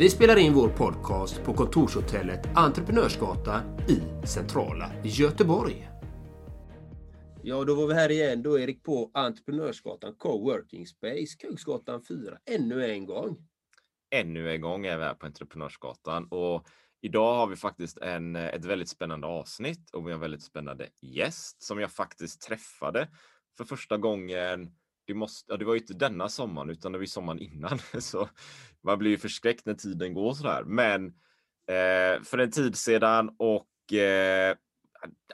Vi spelar in vår podcast på kontorshotellet Entreprenörsgatan i centrala Göteborg. Ja, då var vi här igen då Erik på Entreprenörsgatan Coworking Space, Kungsgatan 4, ännu en gång. Ännu en gång är vi här på Entreprenörsgatan och idag har vi faktiskt en, ett väldigt spännande avsnitt och vi har en väldigt spännande gäst som jag faktiskt träffade för första gången det, måste, ja, det var ju inte denna sommaren utan det var ju sommaren innan. Så man blir ju förskräckt när tiden går sådär. Men eh, för en tid sedan och eh,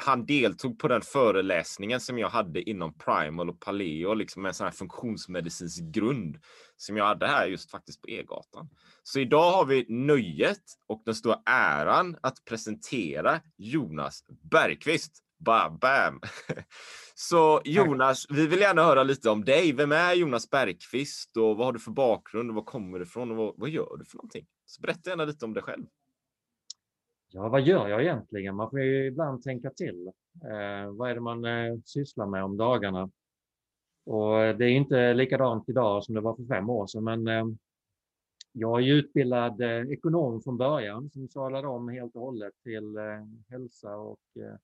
han deltog på den föreläsningen som jag hade inom Primal och Paleo, liksom en sån här funktionsmedicinsk grund som jag hade här just faktiskt på E-gatan. Så idag har vi nöjet och den stora äran att presentera Jonas Bergqvist. Ba bam. Så Jonas, vi vill gärna höra lite om dig. Vem är Jonas Bergqvist och vad har du för bakgrund och var kommer du ifrån och vad, vad gör du för någonting? Så berätta gärna lite om dig själv. Ja, vad gör jag egentligen? Man får ju ibland tänka till. Eh, vad är det man eh, sysslar med om dagarna? Och det är inte likadant idag som det var för fem år sedan, men eh, jag är utbildad eh, ekonom från början som sadlade om helt och hållet till eh, hälsa och eh,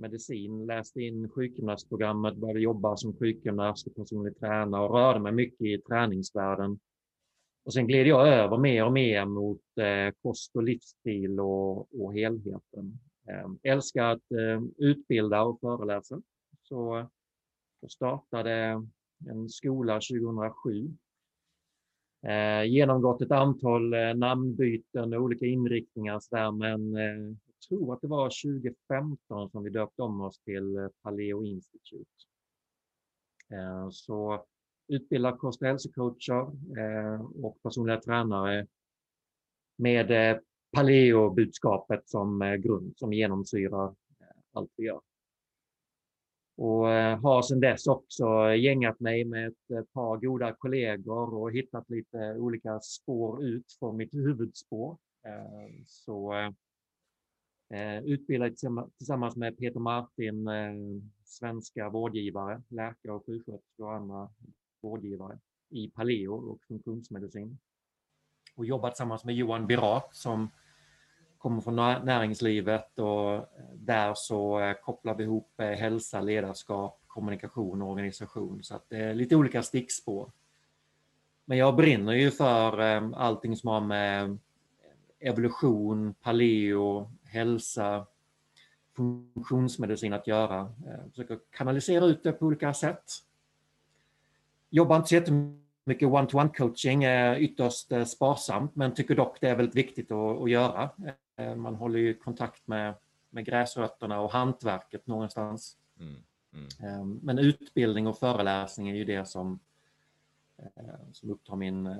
medicin, läste in sjukgymnastprogrammet, började jobba som sjukgymnast och personlig tränare och rörde mig mycket i träningsvärlden. Och sen gled jag över mer och mer mot eh, kost och livsstil och, och helheten. Eh, älskar att eh, utbilda och föreläsa. Så jag startade en skola 2007. Eh, genomgått ett antal eh, namnbyten och olika inriktningar men eh, tror att det var 2015 som vi döpte om oss till eh, Paleo Institute. Eh, så utbildar kost och hälsocoacher eh, och personliga tränare med paleo-budskapet som grund, som genomsyrar allt vi gör. Och har sedan dess också gängat mig med ett par goda kollegor och hittat lite olika spår ut från mitt huvudspår. Så Eh, utbildad tillsammans med Peter Martin, eh, svenska vårdgivare, läkare och sjuksköterskor och andra vårdgivare i paleo och funktionsmedicin. Och jobbat tillsammans med Johan Birak som kommer från näringslivet och eh, där så kopplar vi ihop hälsa, ledarskap, kommunikation och organisation. Så att det är lite olika stickspår. Men jag brinner ju för allting som har med evolution, paleo, hälsa, funktionsmedicin att göra. Jag eh, försöker kanalisera ut det på olika sätt. Jobbar inte så jättemycket one-to-one coaching, är ytterst eh, sparsamt, men tycker dock det är väldigt viktigt att, att göra. Eh, man håller ju kontakt med, med gräsrötterna och hantverket någonstans. Mm, mm. Men utbildning och föreläsning är ju det som, som upptar min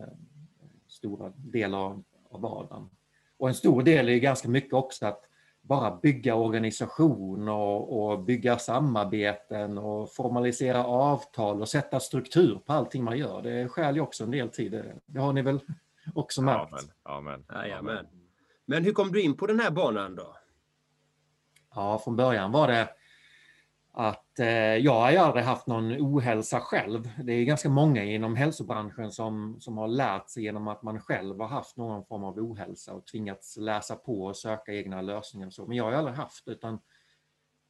stora del av, av vardagen. Och en stor del är ganska mycket också att bara bygga organisation och, och, bygga samarbeten och formalisera avtal och sätta struktur på allting man gör. Det skäl ju också en del tid. Det har ni väl också märkt? Amen. Amen. Amen. Men hur kom du in på den här banan då? Ja, från början var det att eh, jag har aldrig haft någon ohälsa själv. Det är ganska många inom hälsobranschen som, som har lärt sig genom att man själv har haft någon form av ohälsa och tvingats läsa på och söka egna lösningar. Och så. Men jag har aldrig haft det, utan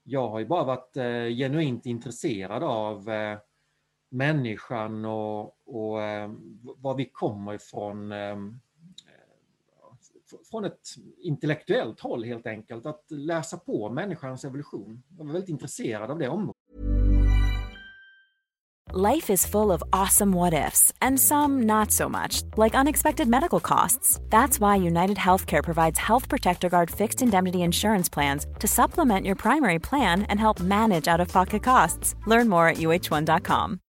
jag har ju bara varit eh, genuint intresserad av eh, människan och, och eh, var vi kommer ifrån eh, från ett intellektuellt håll helt enkelt, att läsa på människans evolution. Jag var väldigt intresserad av det området. Life is full of awesome what ifs and some not so much, like unexpected medical costs. That's why United Healthcare provides Health Protector Guard fixed indemnity insurance plans to supplement your primary plan and help manage out of pocket costs. Learn more at uh1.com.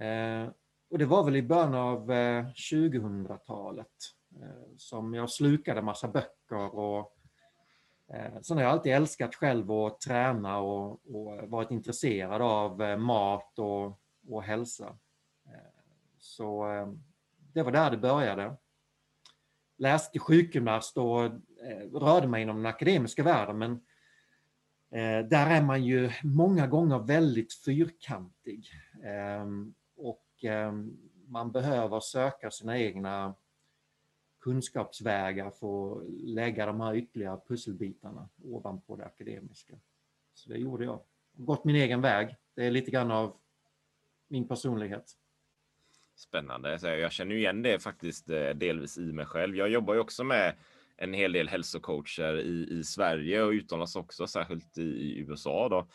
Eh, och det var väl i början av eh, 2000-talet eh, som jag slukade massa böcker och sen har jag alltid älskat själv att träna och, och varit intresserad av mat och, och hälsa. Så det var där det började. Läste till sjukgymnast och rörde mig inom den akademiska världen men där är man ju många gånger väldigt fyrkantig ehm, och man behöver söka sina egna kunskapsvägar för att lägga de här ytterligare pusselbitarna ovanpå det akademiska. Så det gjorde jag. Gått min egen väg. Det är lite grann av min personlighet. Spännande. Jag känner ju igen det faktiskt eh, delvis i mig själv. Jag jobbar ju också med en hel del hälsocoacher i, i Sverige och utomlands också, särskilt i, i USA då.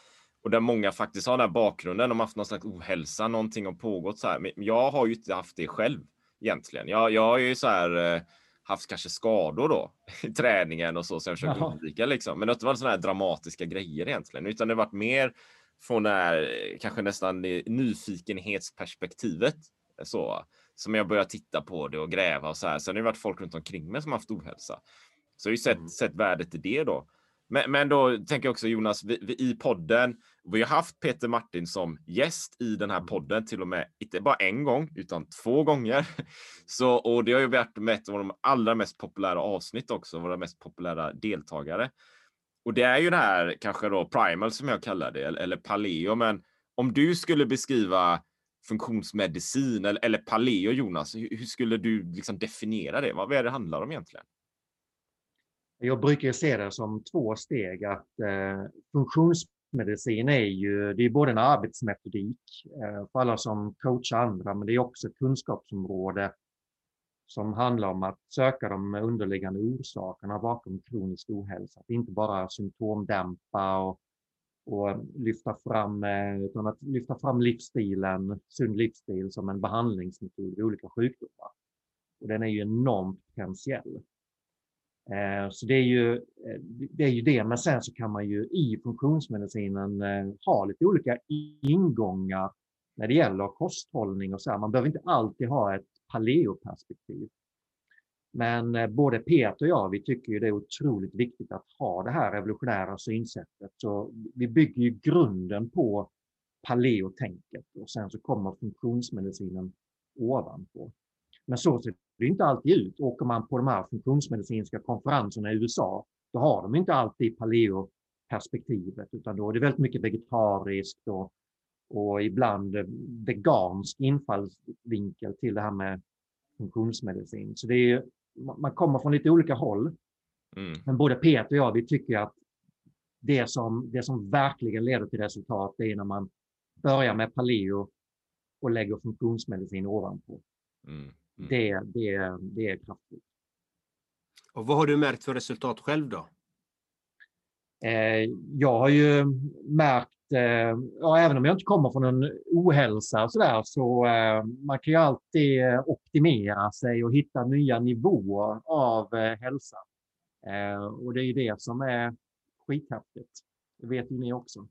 Och där många faktiskt har den här bakgrunden, de har haft någon slags ohälsa, någonting har pågått så här. Men jag har ju inte haft det själv egentligen. Jag, jag har ju så här eh, haft kanske skador då i träningen och så, så jag försöker Jaha. undvika liksom. Men det har inte varit sådana här dramatiska grejer egentligen, utan det har varit mer från det här eh, kanske nästan nyfikenhetsperspektivet. Så som jag börjar titta på det och gräva och så här. Sen har det varit folk runt omkring mig som har haft ohälsa. Så jag har ju sett, Mm. sett värdet i det då. Men, men då tänker jag också Jonas, vi, vi, i podden, vi har haft Peter Martin som gäst i den här Mm. podden, till och med inte bara en gång, utan två gånger. Så, och det har ju varit med ett av de allra mest populära avsnitt också, våra mest populära deltagare. Och det är ju det här kanske då primal som jag kallar det, eller, eller paleo, men om du skulle beskriva funktionsmedicin eller, eller paleo Jonas, hur, hur skulle du liksom definiera det? Vad är det det handlar om egentligen? Jag brukar se det som två steg att eh, funktionsmedicin är ju, det är både en arbetsmetodik eh, för alla som coachar andra, men det är också ett kunskapsområde som handlar om att söka de underliggande orsakerna bakom kronisk ohälsa. Att inte bara symptomdämpa och, och lyfta fram, eh, utan att lyfta fram livsstilen, sund livsstil som en behandlingsmetod vid olika sjukdomar. Och den är ju enormt potentiell. Eh, så det är, ju, eh, det är ju det, men sen så kan man ju i funktionsmedicinen eh, ha lite olika ingångar när det gäller kosthållning och så här. Man behöver inte alltid ha ett paleoperspektiv. Men både Peter och jag, vi tycker ju det är otroligt viktigt att ha det här revolutionära synsättet. Så vi bygger ju grunden på paleotänket och sen så kommer funktionsmedicinen ovanpå. Men så ser det inte alltid ut. Åker man på de här funktionsmedicinska konferenserna i USA, då har de inte alltid paleo-perspektivet, utan då är det väldigt mycket vegetariskt och, och ibland eh, vegansk infallsvinkel till det här med funktionsmedicin. Så det är, man kommer från lite olika håll. Mm. Men både Peter och jag, vi tycker att det som, det som verkligen leder till resultat, det är när man börjar med paleo och lägger funktionsmedicin ovanpå. Mm. Mm. Det, det, det är kraftfullt. Och vad har du märkt för resultat själv då? Eh, jag har ju märkt, eh, ja, även om jag inte kommer från en ohälsa och så där, så eh, man kan ju alltid optimera sig och hitta nya nivåer av eh, hälsa. Och det är ju det som är skithäftigt. Det vet ju ni också.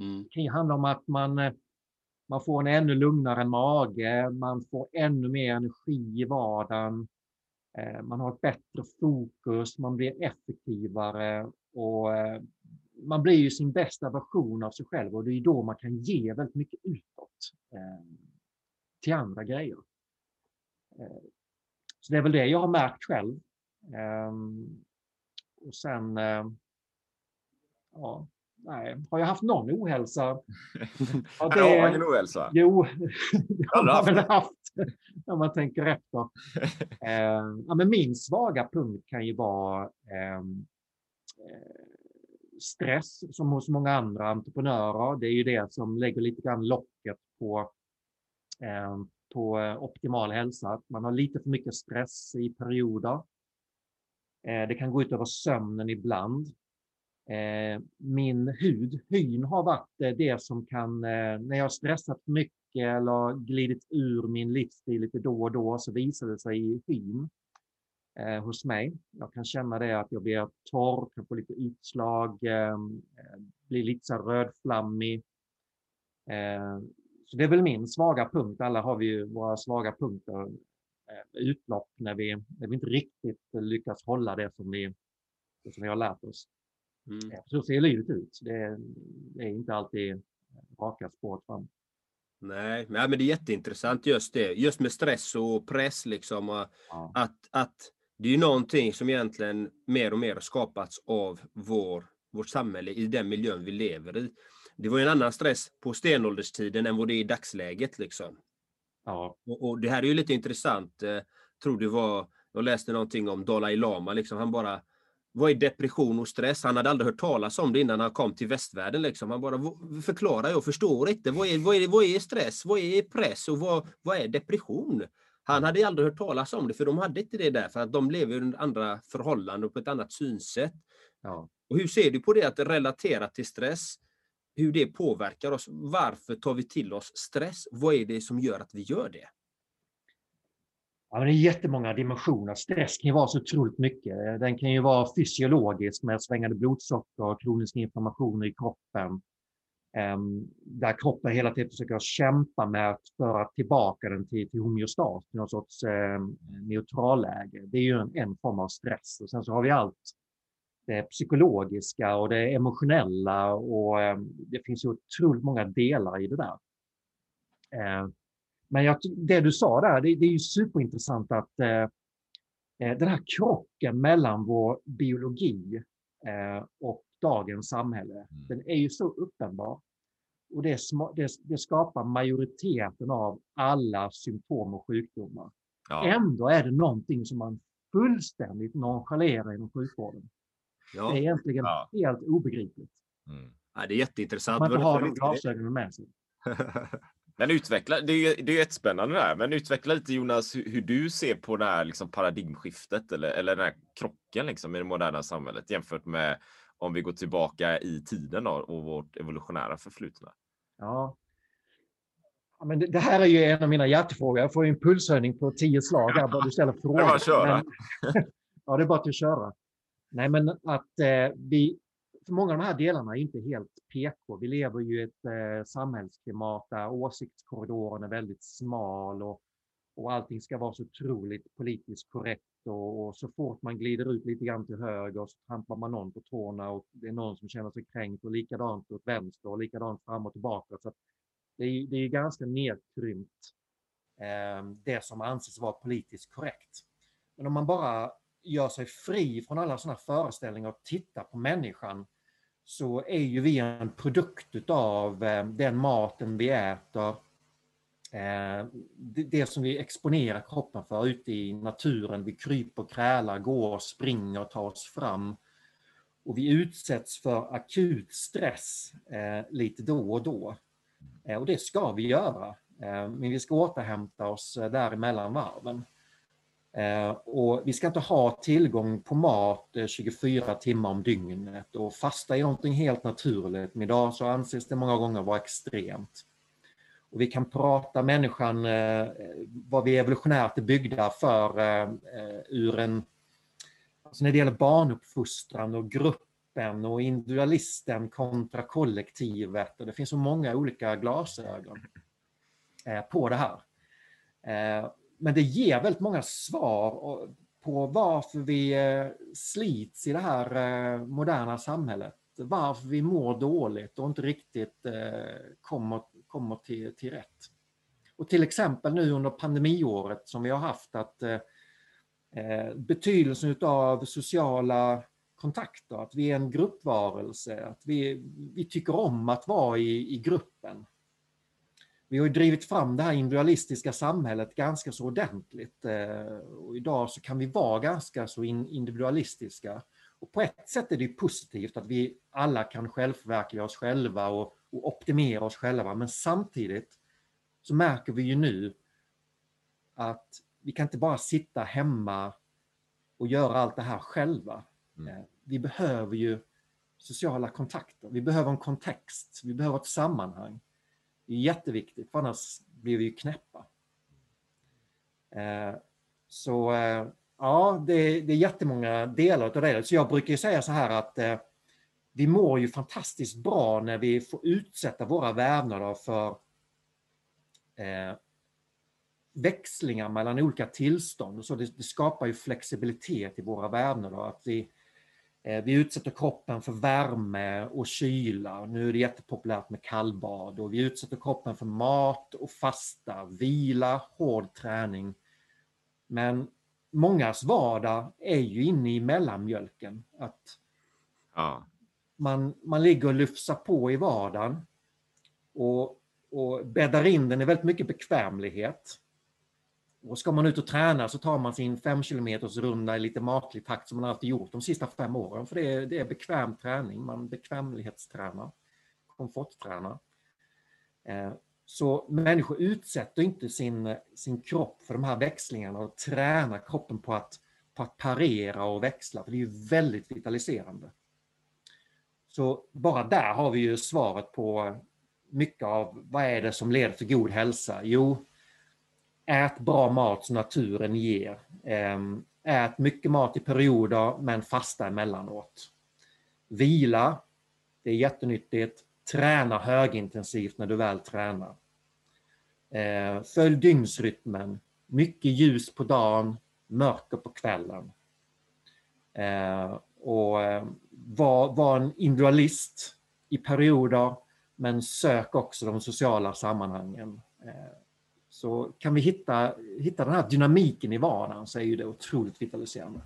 Mm. Det kan ju handla om att man, man får en ännu lugnare mage, man får ännu mer energi i vardagen. Eh, man har ett bättre fokus, man blir effektivare och eh, man blir ju sin bästa version av sig själv och det är då man kan ge väldigt mycket utåt eh, till andra grejer. Så det är väl det jag har märkt själv. Ehm, och sen, ja, nej, har jag haft någon ohälsa? Ja, det, jag har ingen ohälsa. Jo, det har man väl haft när man tänker efter. Eh, ja, men min svaga punkt kan ju vara ehm, eh, stress, som hos många andra entreprenörer. Det är ju det som lägger lite grann locket på, ehm, på eh, optimal hälsa. Man har lite för mycket stress i perioder. Eh, det kan gå ut över sömnen ibland. Eh, min hud, hyn har varit eh, det som kan, eh, när jag stressat mycket eller glidit ur min livsstil lite då och då så visar det sig i hyn eh, hos mig. Jag kan känna det att jag blir torr, kan få lite utslag, ehm, eh, blir lite så rödflammig. Eh, så det är väl min svaga punkt. Alla har vi ju våra svaga punkter. Eh, utlopp när vi, när vi inte riktigt lyckas hålla det som vi, det som vi har lärt oss. Mm. Eh, så ser livet ut. Det, det är inte alltid raka spår fram. Nej, men det är jätteintressant just det. Just med stress och press liksom. Och ja. att, att det är någonting som egentligen mer och mer har skapats av vår, vårt samhälle i den miljön vi lever i. Det var en annan stress på stenålderstiden än vad det är i dagsläget. Liksom. Ja. Och, och det här är ju lite intressant. Jag eh, tror det var, jag läste någonting om Dalai Lama, liksom. han bara vad är depression och stress? Han hade aldrig hört talas om det innan han kom till västvärlden. Liksom. Han bara förklarar, jag förstår inte. Vad är, vad är, vad är stress? Vad är press? Och vad, vad är depression? Han hade aldrig hört talas om det, för de hade inte det där, för att de lever under andra förhållanden och på ett annat synsätt. Ja. Och hur ser du på det att relatera till stress? Hur det påverkar oss? Varför tar vi till oss stress? Vad är det som gör att vi gör det? Ja, det är jättemånga dimensioner. Stress kan ju vara så otroligt mycket. Den kan ju vara fysiologisk med svängande blodsocker och kroniska inflammationer i kroppen. Ehm, där kroppen hela tiden försöker kämpa med att föra tillbaka den till, till homeostas, till någon sorts eh, neutralläge. Det är ju en, en, form av stress. Och sen så har vi allt det psykologiska och det emotionella och eh, det finns ju otroligt många delar i det där. Ehm, men jag, det du sa där, det, det är ju superintressant att eh, eh, den här krocken mellan vår biologi eh, och dagens samhälle, mm. den är ju så uppenbar. Och det, det, det, skapar majoriteten av alla symptom och sjukdomar. Ja. Ändå är det någonting som man fullständigt nonchalerar inom sjukvården. Ja. Det är egentligen ja. helt obegripligt. Mm. Ja, det är jätteintressant. Man får ha de glasögonen med sig. Men utveckla, det är, det är jättespännande det här, men utveckla lite Jonas hur, hur du ser på det här liksom paradigmskiftet eller, eller den här krocken liksom i det moderna samhället jämfört med om vi går tillbaka i tiden då, och vårt evolutionära förflutna. Ja. ja men det, det, här är ju en av mina hjärtefrågor. Jag får ju en pulshöjning på tio slag här bara du ställer frågor. Det är bara att köra. Men, ja, det är bara att köra. Nej, men att eh, vi, många av de här delarna är inte helt PK. Vi lever ju i ett eh, samhällsklimat där åsiktskorridoren är väldigt smal och, och allting ska vara så otroligt politiskt korrekt och, och, så fort man glider ut lite grann till höger så trampar man någon på tårna och det är någon som känner sig kränkt och likadant åt vänster och likadant fram och tillbaka. Så det är, det är ganska nedkrympt eh, det som anses vara politiskt korrekt. Men om man bara gör sig fri från alla sådana föreställningar och tittar på människan så är ju vi en produkt av eh, den maten vi äter, eh, det som vi exponerar kroppen för ute i naturen. Vi kryper, krälar, går, springer, tar oss fram. Och vi utsätts för akut stress eh, lite då och då. Och det ska vi göra. Men vi ska återhämta oss däremellan varven. Eh, och vi ska inte ha tillgång på mat eh, 24 timmar om dygnet och fasta är någonting helt naturligt, men idag så anses det många gånger vara extremt. Och vi kan prata människan, eh, vad vi evolutionärt är byggda för ur en... Alltså när det gäller barnuppfostran och gruppen och individualisten kontra kollektivet. Och det finns så många olika glasögon på det här men det ger väldigt många svar på varför vi eh, slits i det här eh, moderna samhället. Varför vi mår dåligt och inte riktigt eh, kommer, kommer till, till rätt. Och till exempel nu under pandemiåret som vi har haft att betydelsen av sociala kontakter, att vi är en gruppvarelse, att vi, vi tycker om att vara i, i gruppen. Vi har ju drivit fram det här individualistiska samhället ganska så ordentligt. Eh, och idag så kan vi vara ganska så individualistiska. Och på ett sätt är det positivt att vi alla kan självförverkliga oss själva och, och optimera oss själva. Men samtidigt så märker vi ju nu att vi kan inte bara sitta hemma och göra allt det här själva. Mm. Eh, vi behöver ju sociala kontakter, vi behöver en kontext, vi behöver ett sammanhang. Det är jätteviktigt, för annars blir vi ju knäppa. Eh, så eh, ja, det, det är jättemånga delar av det. Så jag brukar ju säga så här att eh, vi mår ju fantastiskt bra när vi får utsätta våra vävnader för eh, växlingar mellan olika tillstånd. Så det, det, skapar ju flexibilitet i våra vävnader. Att vi, vi utsätter kroppen för värme och kyla. Nu är det jättepopulärt med kallbad och vi utsätter kroppen för mat och fasta, vila, hård träning. Men mångas vardag är ju inne i mellanmjölken. Att ja. man, man ligger och lufsar på i vardagen och, och bäddar in den i väldigt mycket bekvämlighet. Och ska man ut och träna så tar man sin 5 km runda i lite maklig takt som man alltid gjort de sista fem åren. För det är, det är bekväm träning, man bekvämlighetstränar, komforttränar. Eh, så människor utsätter inte sin, sin kropp för de här växlingarna och tränar kroppen på att, på att parera och växla, för det är ju väldigt vitaliserande. Så bara där har vi ju svaret på mycket av vad är det som leder till god hälsa? Jo, Ät bra mat som naturen ger. Ehm, ät mycket mat i perioder men fasta emellanåt. Vila, det är jättenyttigt. Träna högintensivt när du väl tränar. Ehm, följ dygnsrytmen. Mycket ljus på dagen, mörker på kvällen. Ehm, och var, var en individualist i perioder men sök också de sociala sammanhangen så kan vi hitta, hitta den här dynamiken i vardagen så är ju det otroligt vitaliserande.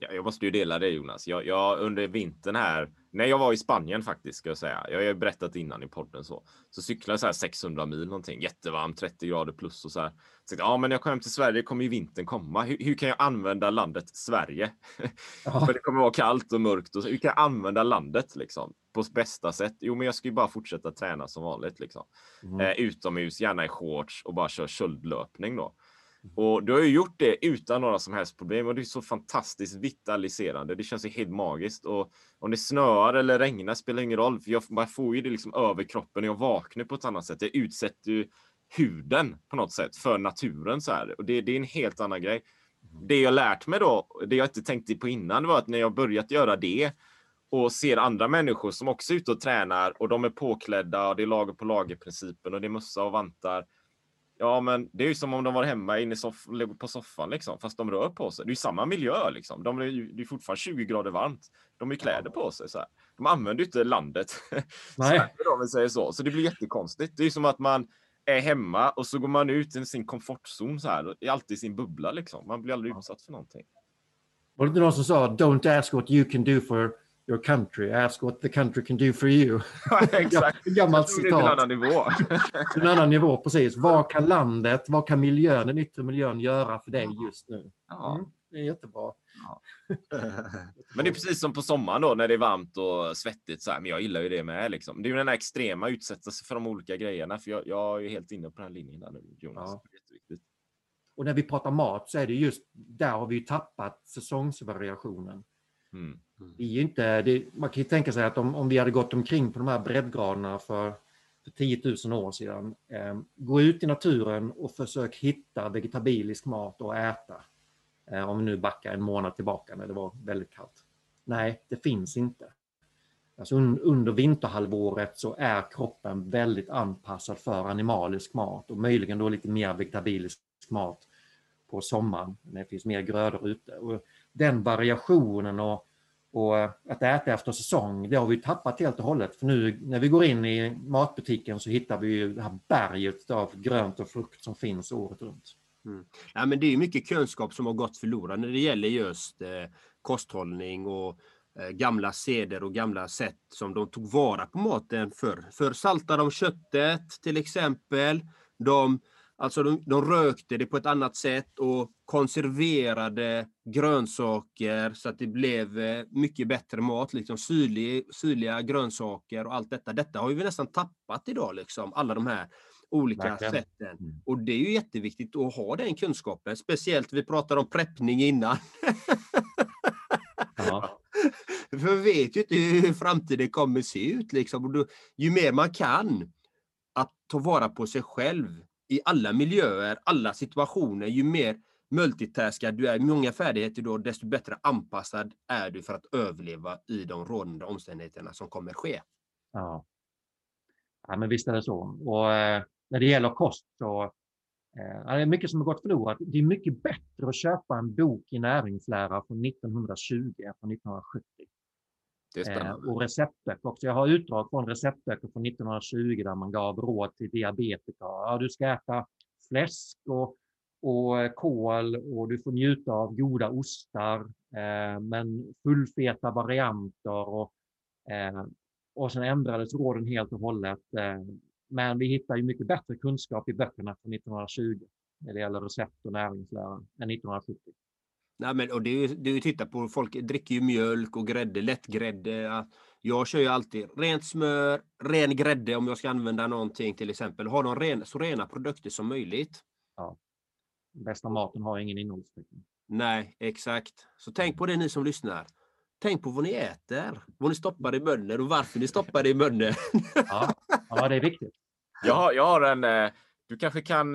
Ja, jag måste ju dela det Jonas. Jag, jag, under vintern här, när jag var i Spanien faktiskt ska jag säga. Jag har ju berättat innan i podden så. Så cyklade jag så här 600 mil någonting, jättevarmt, 30 grader plus och så här. Så ja, men jag kommer hem till Sverige kommer ju vintern komma. Hur, hur kan jag använda landet Sverige? Ja. För det kommer vara kallt och mörkt och så. Hur kan jag använda landet liksom på bästa sätt? Jo, men jag ska ju bara fortsätta träna som vanligt liksom. Mm. Eh, utomhus, gärna i shorts och bara köra köldlöpning då. Och du har ju gjort det utan några som helst problem och det är så fantastiskt vitaliserande. Det känns ju helt magiskt och om det snöar eller regnar spelar ingen roll för jag, jag får ju det liksom över kroppen och jag vaknar på ett annat sätt. Jag utsätter ju huden på något sätt för naturen så här och det, det är en helt annan grej. Det jag lärt mig då, det jag inte tänkte på innan var att när jag börjat göra det och ser andra människor som också är ute och tränar och de är påklädda och det är lager på lager principen och det är mössa och vantar Ja, men det är ju som om de var hemma inne soff på soffan liksom, fast de rör på sig. Det är ju samma miljö liksom. De är ju, det är fortfarande 20 grader varmt. De har ju kläder på sig så här. De använder ju inte landet. Nej. så, vi säger så. så det blir jättekonstigt. Det är som att man är hemma och så går man ut i sin komfortzon så här. Är alltid i sin bubbla liksom. Man blir aldrig utsatt för någonting. Var det inte någon som sa “Don't ask what you can do for your country, ask what the country can do for you. exakt. Gammalt citat. Det är en annan nivå. en annan nivå, precis. Vad kan landet, vad kan miljön, den yttre miljön göra för dig just nu? Ja. Mm, det är jättebra. Ja. Men det är precis som på sommaren då när det är varmt och svettigt. Så här. Men jag gillar ju det med. Liksom. Det är ju den här extrema utsätta sig för de olika grejerna. För jag, jag är helt inne på den linjen där nu, Jonas. Ja. Jätteviktigt. Och när vi pratar mat så är det just där har vi tappat säsongsvariationen. Mm. Vi är inte, det, man kan ju tänka sig att om, om vi hade gått omkring på de här breddgraderna för, för 10 000 år sedan, eh, gå ut i naturen och försök hitta vegetabilisk mat och äta. Eh, om vi nu backar en månad tillbaka när det var väldigt kallt. Nej, det finns inte. Alltså un, under vinterhalvåret så är kroppen väldigt anpassad för animalisk mat och möjligen då lite mer vegetabilisk mat. på sommaren när det finns mer grödor ute. Och den variationen och, och att äta efter säsong, det har vi tappat helt och hållet. För nu när vi går in i matbutiken så hittar vi ju det här berget av grönt och frukt som finns året runt. Mm. Ja, men det är mycket kunskap som har gått förlorad när det gäller just eh, kosthållning och eh, gamla seder och gamla sätt som de tog vara på maten för. För saltade de köttet till exempel. De, alltså de, de rökte det på ett annat sätt och konserverade grönsaker så att det blev eh, mycket bättre mat. Liksom syrlig, syrliga grönsaker och allt detta. Detta har vi nästan tappat idag, liksom, alla de här olika Verkligen. sätten. Mm. Och det är ju jätteviktigt att ha den kunskapen. Speciellt, vi pratade om preppning innan. Ja, För vi vet ju inte hur framtiden kommer se ut. Liksom. Och då, ju mer man kan att ta vara på sig själv i alla miljöer, alla situationer, ju mer multitaskad du är, ju många färdigheter då, desto bättre anpassad är du för att överleva i de rådande omständigheterna som kommer ske. ja. ja men visst är det så. Och eh, när det gäller kost så eh, ja, det är mycket som har gått förlorat. Det är mycket bättre att köpa en bok i näringslära från 1920 än från 1970. Det är Eh, spännande. och receptböcker också. Jag har utdrag från receptböcker från 1920 där man gav råd till diabetiker. Ja, du ska äta fläsk och, och eh, kål och du får njuta av goda ostar, eh, men fullfeta varianter. Och, eh, och sen ändrades råden helt och hållet. Eh, men vi hittar ju mycket bättre kunskap i böckerna från 1920 när det gäller recept och näringslära än 1970. Nej, men, och det är ju, det är ju titta på, folk dricker ju mjölk och grädde, lättgrädde. Ja. Jag kör ju alltid rent smör, ren grädde om jag ska använda någonting till exempel. Ha de ren, så rena produkter som möjligt. Bästa maten har ingen innehållsförteckning. Nej, exakt. Så tänk på det ni som lyssnar. Tänk på vad ni äter, vad ni stoppar i munnen och varför ni stoppar det i munnen. Ja, ja, det är viktigt. Jag har, jag har en... eh, Du kanske kan...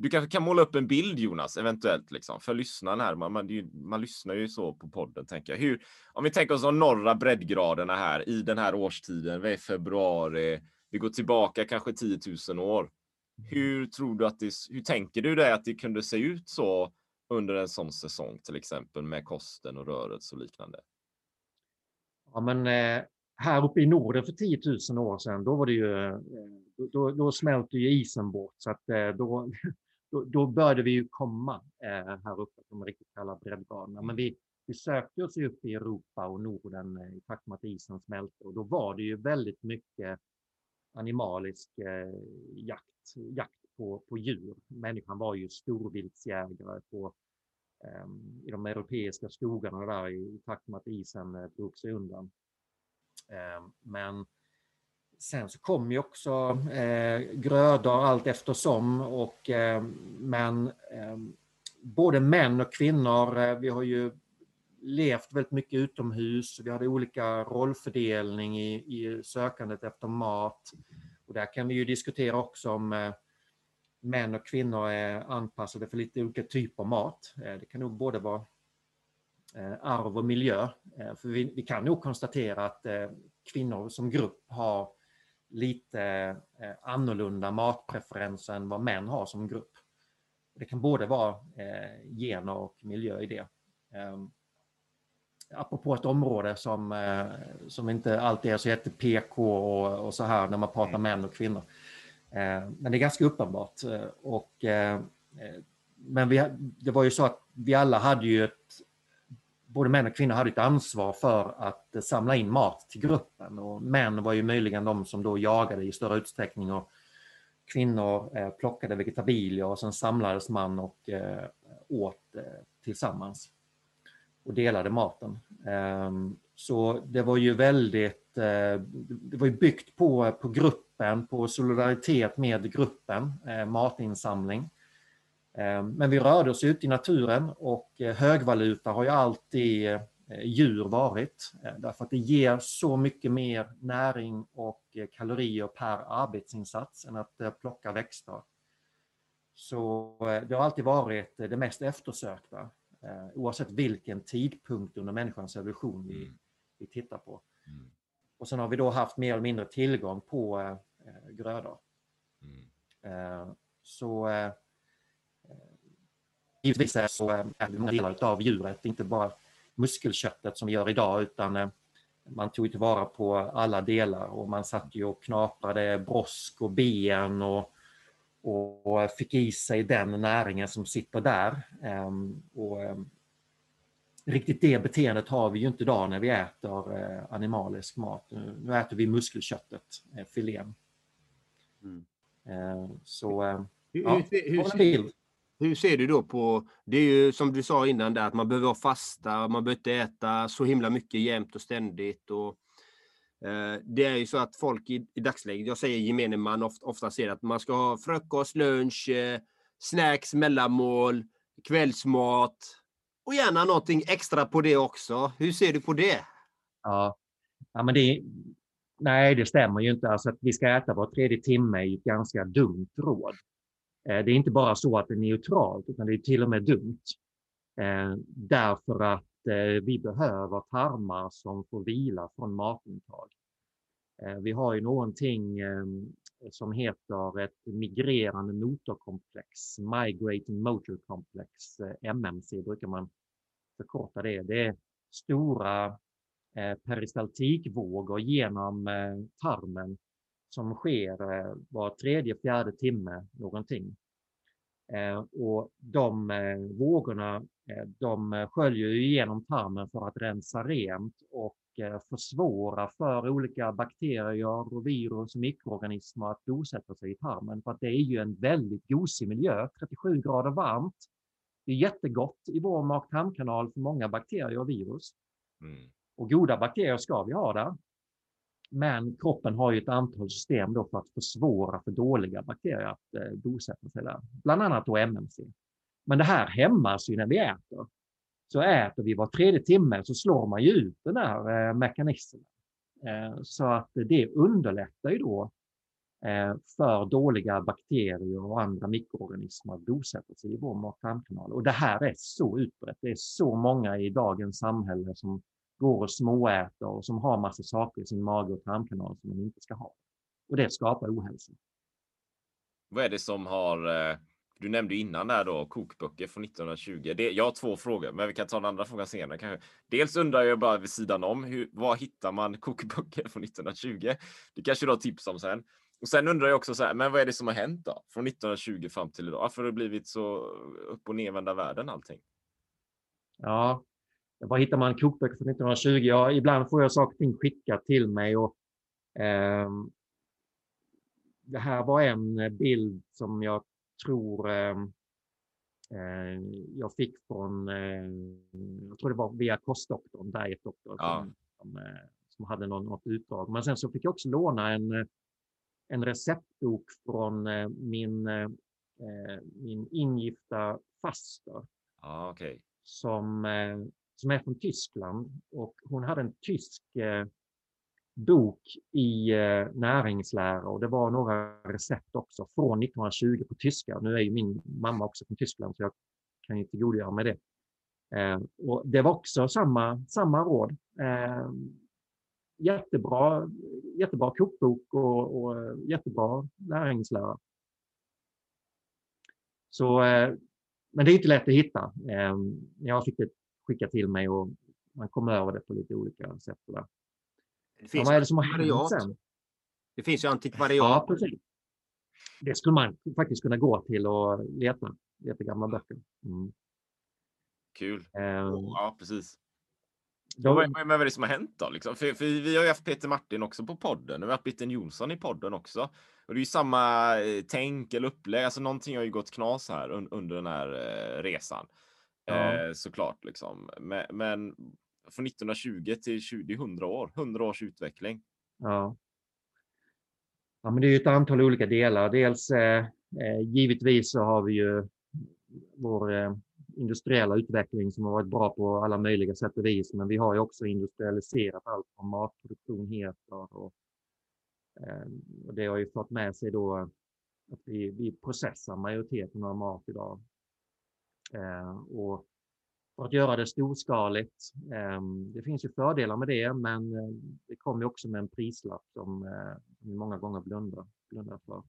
Du kanske kan måla upp en bild Jonas, eventuellt, liksom, för lyssnarna här. Man, man, man lyssnar ju så på podden, tänker jag. Hur, om vi tänker oss de norra breddgraderna här i den här årstiden, vi är februari, vi går tillbaka kanske 10 000 år. Hur tror du att det, hur tänker du dig att det kunde se ut så under en sån säsong, till exempel med kosten och rörelse och liknande? Ja, men eh, här uppe i Norden för 10 000 år sedan, då var det ju, eh, då, då, då smälte ju isen bort. Så att eh, då, då, då började vi ju komma eh, här uppe, de riktigt kalla breddgraderna. Men vi, vi sökte oss ju upp i Europa och Norden eh, i takt med att isen smälte. Och då var det ju väldigt mycket animalisk eh, jakt, jakt på, på djur. Människan var ju storviltsjägare på, eh, i de europeiska skogarna där i, i takt med att isen eh, drog sig undan. Ehm, men sen så kom ju också eh, grödor allt eftersom och eh, men eh, både män och kvinnor, eh, vi har ju levt väldigt mycket utomhus. Vi hade olika rollfördelning i, i sökandet efter mat. Och där kan vi ju diskutera också om eh, män och kvinnor är anpassade för lite olika typer av mat. Eh, det kan nog både vara eh, arv och miljö. Eh, för vi, vi kan nog konstatera att eh, kvinnor som grupp har lite eh, annorlunda matpreferenser än vad män har som grupp. Det kan både vara eh, gener och miljö i det. Um, apropå ett område som, eh, som inte alltid är så jätte PK och, och så här när man pratar män och kvinnor. Eh, men det är ganska uppenbart. Och, men vi, det var ju så att vi alla hade ju ett, både män och kvinnor hade ett ansvar för att eh, samla in mat till gruppen. Och män var ju möjligen de som då jagade i större utsträckning och kvinnor eh, plockade vegetabilier och sen samlades man och eh, åt tillsammans och delade maten. Ehm, så det var ju väldigt, det var ju byggt på, på gruppen, på solidaritet med gruppen, matinsamling. Ehm, Men vi rörde oss ut i naturen och eh, högvaluta har ju alltid eh, djur varit. eh, Därför att det ger så mycket mer näring och kalorier per arbetsinsats än att plocka växter. Så det har alltid varit det mest eftersökta oavsett vilken tidpunkt under människans evolution vi, Mm. vi tittar på. Mm. Och sen har vi då haft mer eller mindre tillgång på grödor. Mm. Eh, så givetvis är så är det många delar av djuret, inte bara muskelköttet som vi gör idag utan man tog tillvara på alla delar och man satt ju och knaprade brosk och ben och, och fick i sig den näringen som sitter där. Ehm, och ehm, riktigt det beteendet har vi ju inte idag när vi äter eh, animalisk mat. Nu äter vi muskelköttet, eh, filén. Mm. Ehm, så, ja, hur, hur, hur ser du då på, det är ju som du sa innan där, att man behöver fasta, man behöver inte äta så himla mycket jämt och ständigt. Och, eh, det är ju så att folk i, i dagsläget, jag säger gemene man, ofta, ofta ser att man ska ha frukost, lunch, eh, snacks, mellanmål, kvällsmat och gärna någonting extra på det också. Hur ser du på det? Ja, ja men det, nej det stämmer ju inte. Alltså att vi ska äta var tredje timme är ett ganska dumt råd. Eh, det är inte bara så att det är neutralt, utan det är till och med dumt. Eh, därför att eh, vi behöver tarmar som får vila från matintag. Vi har ju någonting ehm, som heter ett migrerande motorkomplex, Migrating Motor Complex, MMC brukar man förkorta det. Det är stora peristaltikvågor genom tarmen som sker eh, var tredje, fjärde timme någonting. Eh, och de eh, vågorna de sköljer igenom tarmen för att rensa rent och försvåra för olika bakterier, och virus och mikroorganismer att bosätta sig i tarmen. För att det är ju en väldigt gosig miljö, 37 grader varmt. Det är jättegott i vår mag-tarmkanal för många bakterier och virus. Mm. Och goda bakterier ska vi ha där. Men kroppen har ju ett antal system då för att försvåra för dåliga bakterier att eh, bosätta sig där, bland annat då MMC. Men det här hämmas ju när vi äter. Så äter vi var tredje timme så slår man ju ut den där eh, mekanismen. Eh, så att det underlättar ju då eh, för dåliga bakterier och andra mikroorganismer att bosätta sig i vår mag-tarmkanal. Och det här är så utbrett. Det är så många i dagens samhälle som går och småäter och som har massa saker i sin mage och tarmkanal som man inte ska ha. Och det skapar ohälsa. Vad är det som har, eh, du nämnde innan där då kokböcker från 1920. Det, jag har två frågor, men vi kan ta den andra frågan senare kanske. Dels undrar jag bara vid sidan om, hur, var hittar man kokböcker från 1920? Det kanske du har tips om sen. Och sen undrar jag också så här, men vad är det som har hänt då? Från 1920 fram till idag? Varför har det blivit så upp och nervända världen allting? Ja, var hittar man kokböcker från 1920? Ja, ibland får jag saker och ting skickat till mig. Och, eh, det här var en bild som jag tror ehm, eh, jag fick från, eh, jag tror det var via kostdoktorn, dietdoktorn, ja. som, som, eh, som, hade någon, något utdrag. Men sen så fick jag också låna en, en receptbok från eh, min, eh, min ingifta faster. Ah, okay. Som som är från Tyskland och hon hade en tysk eh, bok i eh, näringslära och det var några recept också från 1920 på tyska. Nu är ju min mamma också från Tyskland så jag kan ju tillgodogöra mig det. Eh, och det var också samma, samma råd. Eh, jättebra, jättebra kokbok och, och jättebra näringslära. Så, eh, men det är inte lätt att hitta. Eh, jag fick ett skicka till mig och man kommer över det på lite olika sätt. Där. Det finns vad är det som har hänt sen? Det finns ju antikvariat. Ja, precis. Det skulle man faktiskt kunna gå till och leta, leta gamla böcker. Mm. Kul. Um, ja, precis. Då, vad, vad är det som har hänt då? Liksom? För, för, vi har ju haft Peter Martin också på podden och vi har haft Bitten Jonsson i podden också. Och det är ju samma eh, tänk eller upplägg. Alltså någonting har ju gått knas här un, under den här eh, resan. Ja. Eh, såklart liksom. Men, men från 1920 till 20, 100 år, 100 års utveckling. Ja. Ja, men det är ju ett antal olika delar. Dels eh, eh, givetvis så har vi ju vår eh, industriella utveckling som har varit bra på alla möjliga sätt och vis. Men vi har ju också industrialiserat allt från matproduktion heter och, eh, och det har ju fått med sig då att vi, vi processar majoriteten av mat idag Eh, och för att göra det storskaligt. Ehm, det finns ju fördelar med det, men eh, det kommer också med en prislapp som eh, vi eh, många gånger blundar, blundar för.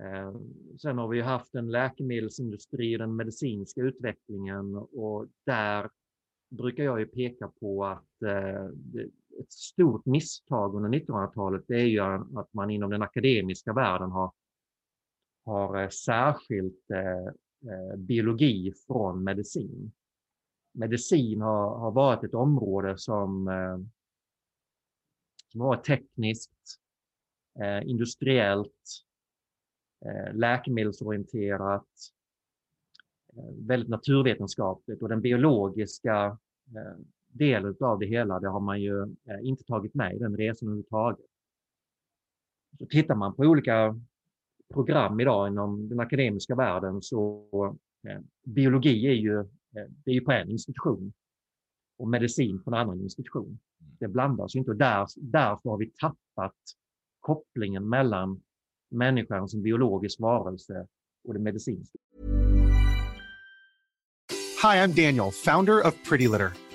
Eh, sen har vi haft en läkemedelsindustri, och den medicinska utvecklingen och där brukar jag ju peka på att eh, ett stort misstag under 1900-talet det är ju att man inom den akademiska världen har, har särskilt Eh, biologi från medicin. Medicin har, har varit ett område som, eh, som har varit tekniskt, eh, industriellt, läkemedelsorienterat, väldigt naturvetenskapligt och den biologiska delen av det hela, det har man ju inte tagit med i den resan överhuvudtaget. Så tittar man på olika program idag inom den akademiska världen så biologi är ju, det är ju på en institution och medicin på en annan institution. Det blandas inte och där, därför har vi tappat kopplingen mellan människan som biologisk varelse och det medicinska. Hi, I'm Daniel, founder of Pretty Litter.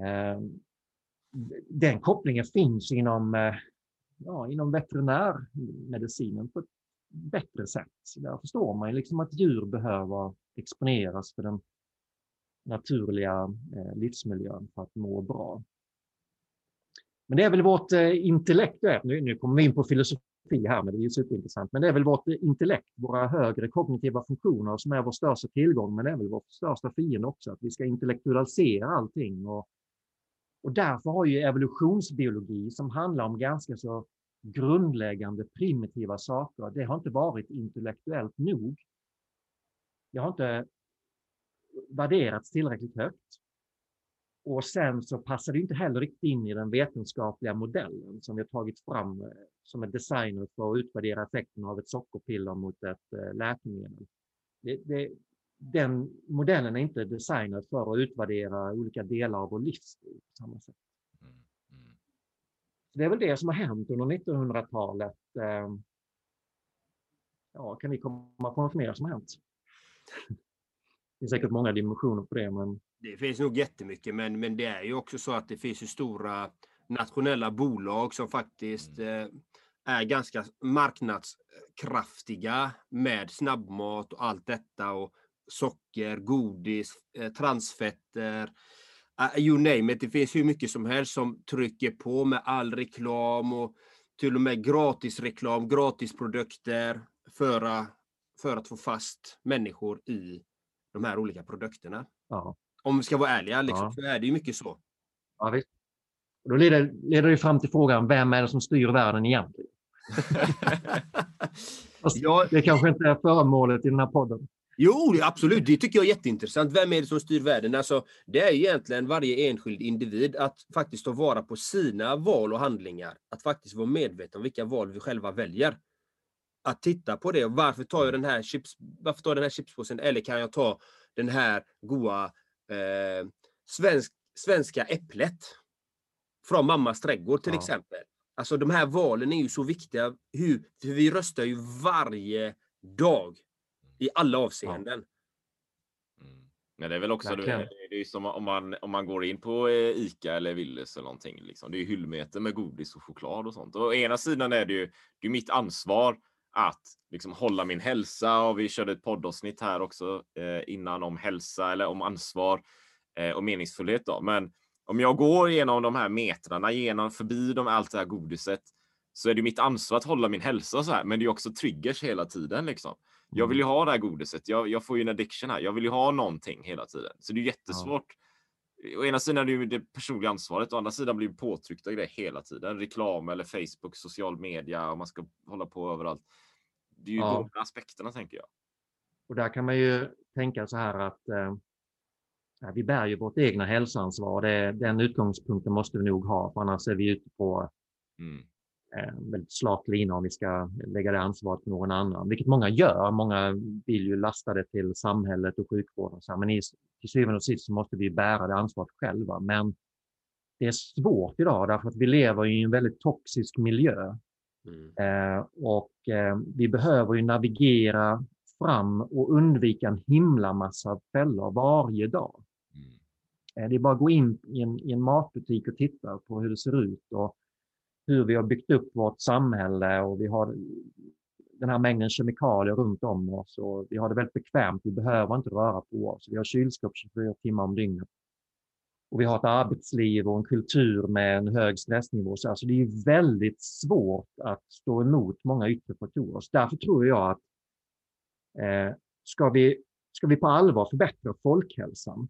Ehm, den kopplingen finns inom, eh, ja, inom veterinärmedicinen på ett bättre sätt. Där förstår man liksom att djur behöver exponeras för den naturliga eh, livsmiljön för att må bra. Men det är väl vårt eh, intellekt, nu, nu kommer vi in på filosofi här, men det är ju superintressant, men det är väl vårt intellekt, våra högre kognitiva funktioner som är vår största tillgång, men det är väl vår största fiende också, att vi ska intellektualisera allting. Och, och därför har ju evolutionsbiologi, som handlar om ganska så grundläggande primitiva saker, det har inte varit intellektuellt nog. Det har inte värderats tillräckligt högt. Och sen så passar det inte heller riktigt in i den vetenskapliga modellen som vi har tagit fram eh, som är designad för att utvärdera effekten av ett sockerpiller mot ett eh, läkemedel. Det, det, den modellen är inte designad för att utvärdera olika delar av vår livsstil på samma sätt. Mm, mm. Det är väl det som har hänt under 1900-talet. Eh, ja, kan ni komma på något mer som har hänt? finns säkert många dimensioner på det. Men... Det finns nog jättemycket, men, men det är ju också så att det finns ju stora nationella bolag som faktiskt mm. eh, är ganska marknadskraftiga med snabbmat och allt detta och socker, godis, eh, transfetter, uh, you name it. Det finns hur mycket som helst som trycker på med all reklam och till och med gratisreklam, gratisprodukter för, för att få fast människor i de här olika produkterna. Ja. Om vi ska vara ärliga, liksom, ja. så är det ju mycket så. Ja, visst. Och då leder, leder det fram till frågan, vem är det som styr världen egentligen? ja. Det kanske inte är föremålet i den här podden. Jo, absolut. Det tycker jag är jätteintressant. Vem är det som styr världen? Alltså, det är egentligen varje enskild individ att faktiskt ta vara på sina val och handlingar. Att faktiskt vara medveten om vilka val vi själva väljer att titta på det. Varför tar jag den här, chips, varför tar jag den här chipspåsen? Eller kan jag ta den här goa eh, svensk, svenska äpplet från mammas trädgård till ja. exempel. Alltså de här valen är ju så viktiga. Hur, för vi röstar ju varje dag i alla avseenden. Ja. Mm. Men det är väl också det, det är som om man, om man går in på eh, Ica eller Willys eller någonting. Liksom. Det är hyllmeter med godis och choklad och sånt. Och å ena sidan är det ju det är mitt ansvar att liksom hålla min hälsa och vi körde ett poddavsnitt här också eh, innan om hälsa eller om ansvar eh, och meningsfullhet. Då. Men om jag går igenom de här metrarna, genom förbi de, allt det här godiset så är det mitt ansvar att hålla min hälsa så här. Men det är också triggers hela tiden liksom. Jag vill ju ha det här godiset. Jag, jag får ju en addiction här. Jag vill ju ha någonting hela tiden. Så det är jättesvårt. Ja. Å ena sidan är det ju det personliga ansvaret, å andra sidan blir vi påtryckta grejer hela tiden. Reklam eller Facebook, social media och man ska hålla på överallt. Det är ju ja. de aspekterna tänker jag. Och där kan man ju tänka så här att eh, vi bär ju vårt egna hälsoansvar. Det, den utgångspunkten måste vi nog ha, för annars är vi ute på mm. Eh, väldigt slak lina om vi ska lägga det ansvaret på någon annan, vilket många gör. Många vill ju lasta det till samhället och sjukvården, så här, men i, till syvende och sist så måste vi bära det ansvaret själva. Men det är svårt idag därför att vi lever i en väldigt toxisk miljö. Mm. Eh, och eh, vi behöver ju navigera fram och undvika en himla massa fällor varje dag. Mm. Det är bara att gå in i en, i en matbutik och titta på hur det ser ut och hur vi har byggt upp vårt samhälle och vi har den här mängden kemikalier runt om oss och vi har det väldigt bekvämt. Vi behöver inte röra på oss. Vi har kylskåp 24 timmar om dygnet. Och vi har ett arbetsliv och en kultur med en hög stressnivå. Så alltså det är väldigt svårt att stå emot många yttre faktorer. Så därför tror jag att Eh, ska, vi, ska vi på allvar förbättra folkhälsan?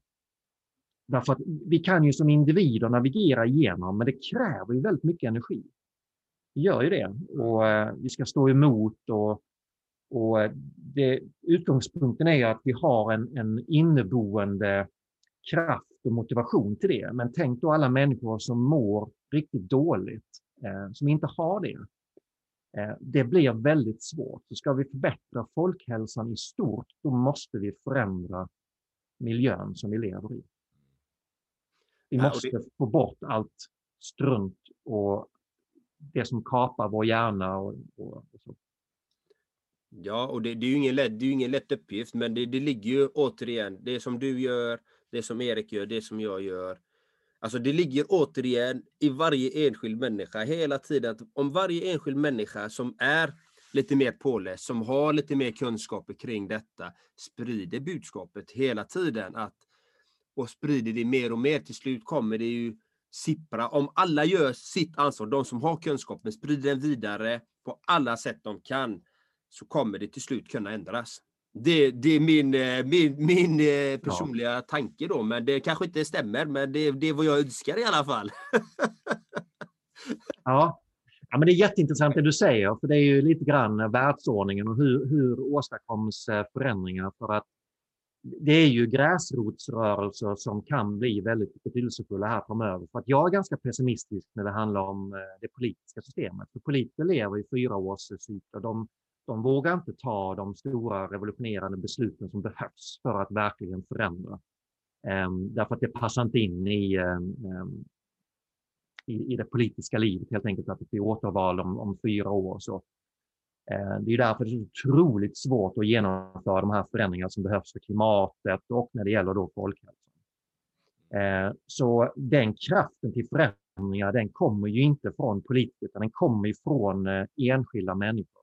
Därför att vi kan ju som individer navigera igenom, men det kräver ju väldigt mycket energi. Vi gör ju det. Och eh, vi ska stå emot och, och eh, det, utgångspunkten är att vi har en, en inneboende kraft och motivation till det. Men tänk då alla människor som mår riktigt dåligt, eh, som inte har det. Eh, det blir väldigt svårt. Så ska vi förbättra folkhälsan i stort, då måste vi förändra miljön som vi lever i. Vi måste få bort allt strunt och det som kapar vår hjärna. Och, och, och så. Ja, och det, det, är ju ingen lätt, det är ingen lätt uppgift, men det, det ligger ju återigen, det som du gör, det som Erik gör, det som jag gör, Alltså det ligger återigen i varje enskild människa hela tiden. Om varje enskild människa som är lite mer påläst, som har lite mer kunskaper kring detta, sprider budskapet hela tiden att, och sprider det mer och mer, till slut kommer det ju sippra. Om alla gör sitt ansvar, de som har kunskapen, sprider den vidare på alla sätt de kan, så kommer det till slut kunna ändras. Det, det är min, eh, min, min eh, personliga ja. tanke då, men det kanske inte stämmer. Men det, det är vad jag önskar i alla fall. ja. ja, men det är jätteintressant det du säger, för det är ju lite grann världsordningen och hur, hur åstadkoms eh, förändringar. För att det är ju gräsrotsrörelser som kan bli väldigt betydelsefulla här framöver. För att jag är ganska pessimistisk när det handlar om eh, det politiska systemet. För politiker lever i fyra års cykler. De de vågar inte ta de stora revolutionerande besluten som behövs för att verkligen förändra. Um, därför att det passar inte in i, um, i, i, det politiska livet helt enkelt att det blir återval om, om fyra år. Så, Eh, det är därför det är så otroligt svårt att genomföra de här förändringarna som behövs för klimatet och när det gäller då folkhälsan. Eh, så den kraften till förändringar den kommer ju inte från politiker utan den kommer ju från eh, enskilda människor.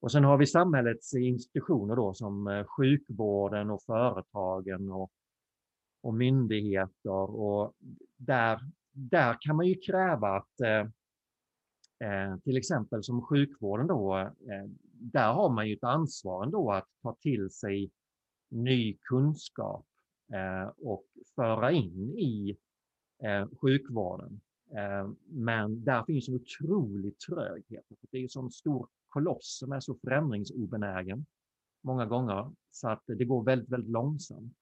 Och sen har vi samhällets institutioner då som sjukvården och företagen och, och myndigheter. Och där, där kan man ju kräva att eh, till exempel som sjukvården då, eh, där har man ju ett ansvar ändå att ta till sig ny kunskap eh, och föra in i eh, sjukvården. Eh, men där finns en otrolig tröghet. Det är en sån stor koloss som är så förändringsobenägen många gånger så att det går väldigt, väldigt långsamt.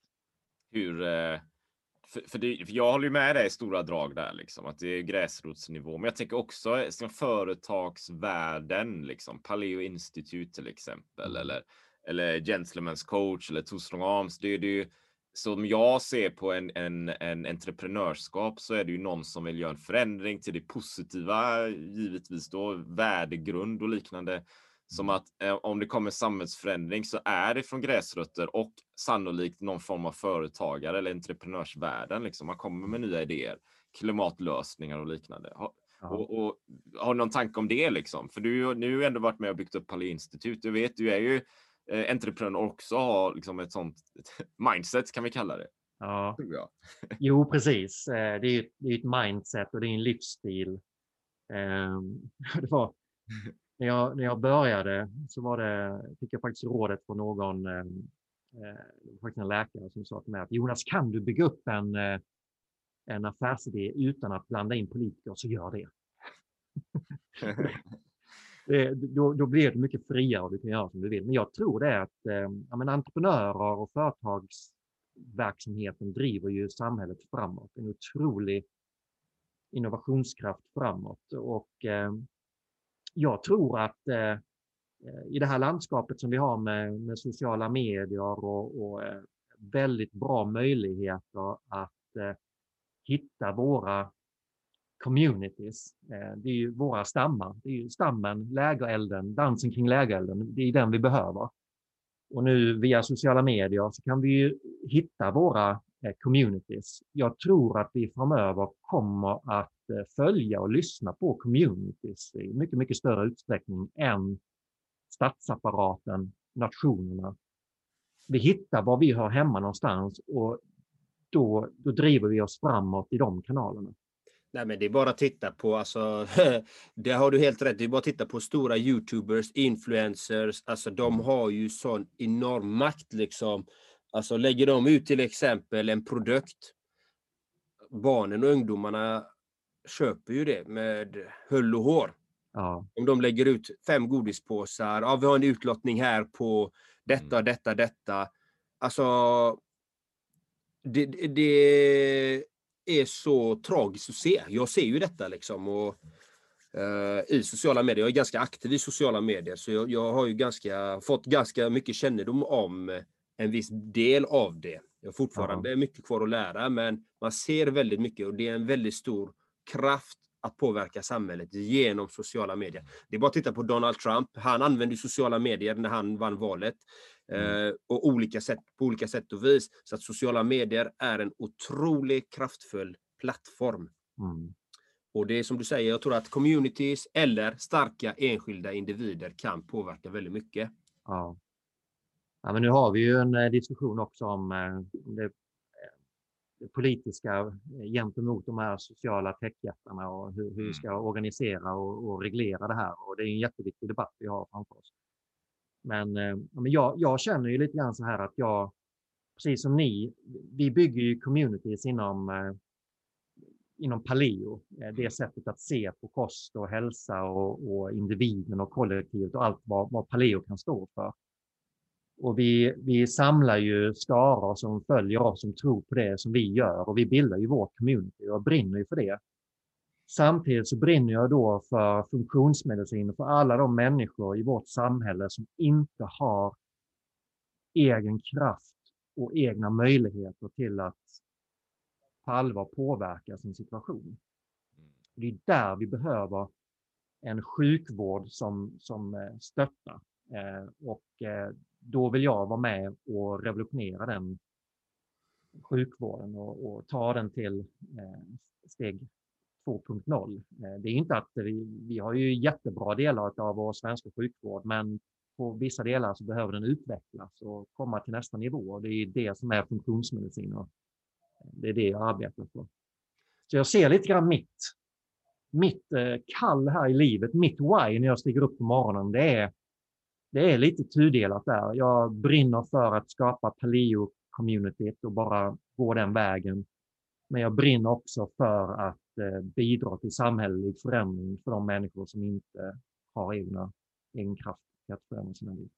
Hur, eh, för, för, det, för jag håller ju med dig i stora drag där, liksom, att det är gräsrotsnivå. Men jag tänker också som företagsvärlden, liksom, Paleo Institute till exempel, mm. eller, eller Gentlemen's coach eller Strong Arms. Det, det är ju, som jag ser på en, en, en entreprenörskap så är det ju någon som vill göra en förändring till det positiva, givetvis då värdegrund och liknande. Som att eh, om det kommer samhällsförändring så är det från gräsrötter och sannolikt någon form av företagare eller entreprenörsvärlden. Liksom. Man kommer med nya idéer, klimatlösningar och liknande. Ha, och, och, har du någon tanke om det liksom? För du har nu ändå varit med och byggt upp Palais institut. Du vet, du är ju eh, entreprenör också har liksom ett sånt mindset kan vi kalla det. Ja. Jo, precis. Eh, det är ju det är ett mindset och det är en livsstil Ehm, det var, när, jag, när jag började så var det, fick jag faktiskt rådet från någon, eh, faktiskt en läkare som sa till mig att Jonas, kan du bygga upp en, en affärsidé utan att blanda in politiker så gör det. det då, då blir det mycket friare och du kan göra som du vill. Men jag tror det är att eh, ja, entreprenörer och företagsverksamheten driver ju samhället framåt. En otrolig innovationskraft framåt. Och eh, jag tror att eh, eh, i det här landskapet som vi har med, med sociala medier och, och eh, väldigt bra möjligheter att eh, hitta våra communities. Eh, det är ju våra stammar. Det är ju stammen, lägerelden, dansen kring lägerelden. Det är den vi behöver. Och nu via sociala medier så kan vi ju hitta våra eh, communities. Jag tror att vi framöver kommer att följa och lyssna på communities i mycket, mycket större utsträckning än statsapparaten, nationerna. Vi hittar var vi hör hemma någonstans och då, då driver vi oss framåt i de kanalerna. Nej, men det är bara att titta på, alltså, det har du helt rätt, det är bara att titta på stora YouTubers, influencers, alltså de mm. har ju sån enorm makt liksom. Alltså lägger de ut till exempel en produkt, barnen och ungdomarna köper ju det med hull och hår. Ja. Om de lägger ut fem godispåsar, ja, vi har en utlottning här på detta, mm. detta, detta. Alltså, det, det är så tragiskt att se. Jag ser ju detta liksom. Och, uh, I sociala medier. Jag är ganska aktiv i sociala medier. Så jag, jag, har ju ganska, fått ganska mycket kännedom om en viss del av det. Jag har fortfarande ja. mycket kvar att lära, men man ser väldigt mycket och det är en väldigt stor kraft att påverka samhället genom sociala medier. Det är bara att titta på Donald Trump. Han använde sociala medier när han vann valet. Mm. Eh, och olika sätt, på olika sätt och vis. Så att sociala medier är en otroligt kraftfull plattform. Mm. Och det är som du säger, jag tror att communities eller starka enskilda individer kan påverka väldigt mycket. Ja. ja men nu har vi ju en eh, diskussion också om eh, det, det politiska gentemot de här sociala techjättarna och hur, hur vi mm. ska organisera och, och, reglera det här. Och det är en jätteviktig debatt vi har framför oss. Men, eh, men jag, jag känner ju lite grann så här att jag, precis som ni, vi bygger ju communities inom, eh, inom paleo. Eh, det sättet att se på kost och hälsa och, och individen och kollektivet och allt vad, vad paleo kan stå för. Och vi, vi samlar ju skaror som följer oss, som tror på det som vi gör och vi bildar ju vårt community och brinner ju för det. Samtidigt så brinner jag då för funktionsmedicin och för alla de människor i vårt samhälle som inte har egen kraft och egna möjligheter till att på allvar påverka sin situation. Det är där vi behöver en sjukvård som, som eh, stöttar. Eh, och eh, då vill jag vara med och revolutionera den sjukvården och, och ta den till eh, steg 2.0. Eh, det är inte att vi, vi har ju jättebra delar av vår svenska sjukvård, men på vissa delar så behöver den utvecklas och komma till nästa nivå. Det är det som är funktionsmedicin och eh, det är det jag arbetar för. Så jag ser lite grann mitt, mitt eh, kall här i livet, mitt why när jag stiger upp på morgonen. Det är, det är lite tudelat där. Jag brinner för att skapa paleo-communityt och bara gå den vägen. Men jag brinner också för att Eh, bidra till samhällelig förändring för de människor som inte har egna, egen kraft att förändra sina liv.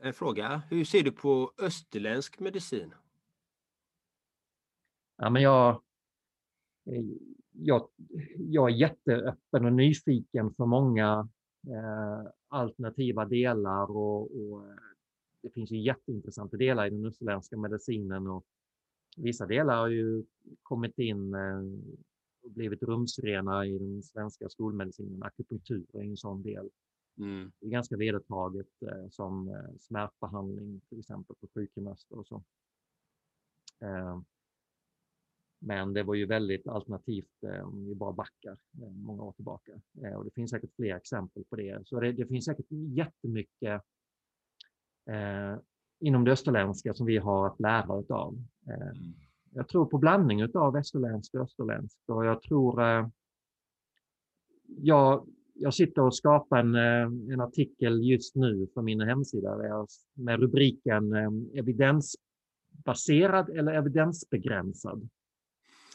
En fråga, hur ser du på österländsk medicin? Ja, men jag, eh, jag, jag är jätteöppen och nyfiken för många eh, alternativa delar och, och, det finns ju jätteintressanta delar i den österländska medicinen och vissa delar har ju kommit in eh, blivit rumsrena i den svenska skolmedicinen. Akupunktur är en sån del. Mm. Det är ganska vedertaget eh, som eh, smärtbehandling till exempel för sjukgymnaster och så. Eh, men det var ju väldigt alternativt eh, om vi bara backar eh, många år tillbaka. Eh, och det finns säkert fler exempel på det. Så det, det finns säkert jättemycket inom det österländska som vi har att lära av. Mm jag tror på blandning av västerländskt och österländskt och jag tror eh, jag, jag sitter och skapar en, eh, en artikel just nu för min hemsida med rubriken eh, evidensbaserad eller evidensbegränsad.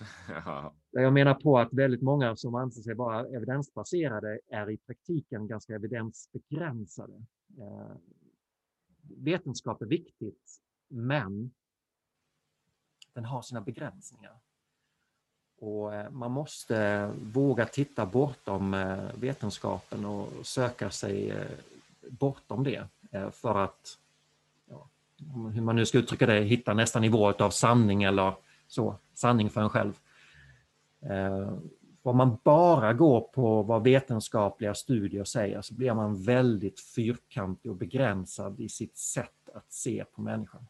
Jag menar på att väldigt många som anser sig vara evidensbaserade är i praktiken ganska evidensbegränsade. Eh, vetenskap är viktigt, men den har sina begränsningar. Och eh, man måste våga titta bortom eh, vetenskapen och söka sig eh, bortom det för att, ja, hur man nu ska uttrycka det, hitta nästa nivå av sanning eller så, sanning för en själv. Eh, om man bara går på vad vetenskapliga studier säger så blir man väldigt fyrkantig och begränsad i sitt sätt att se på människan.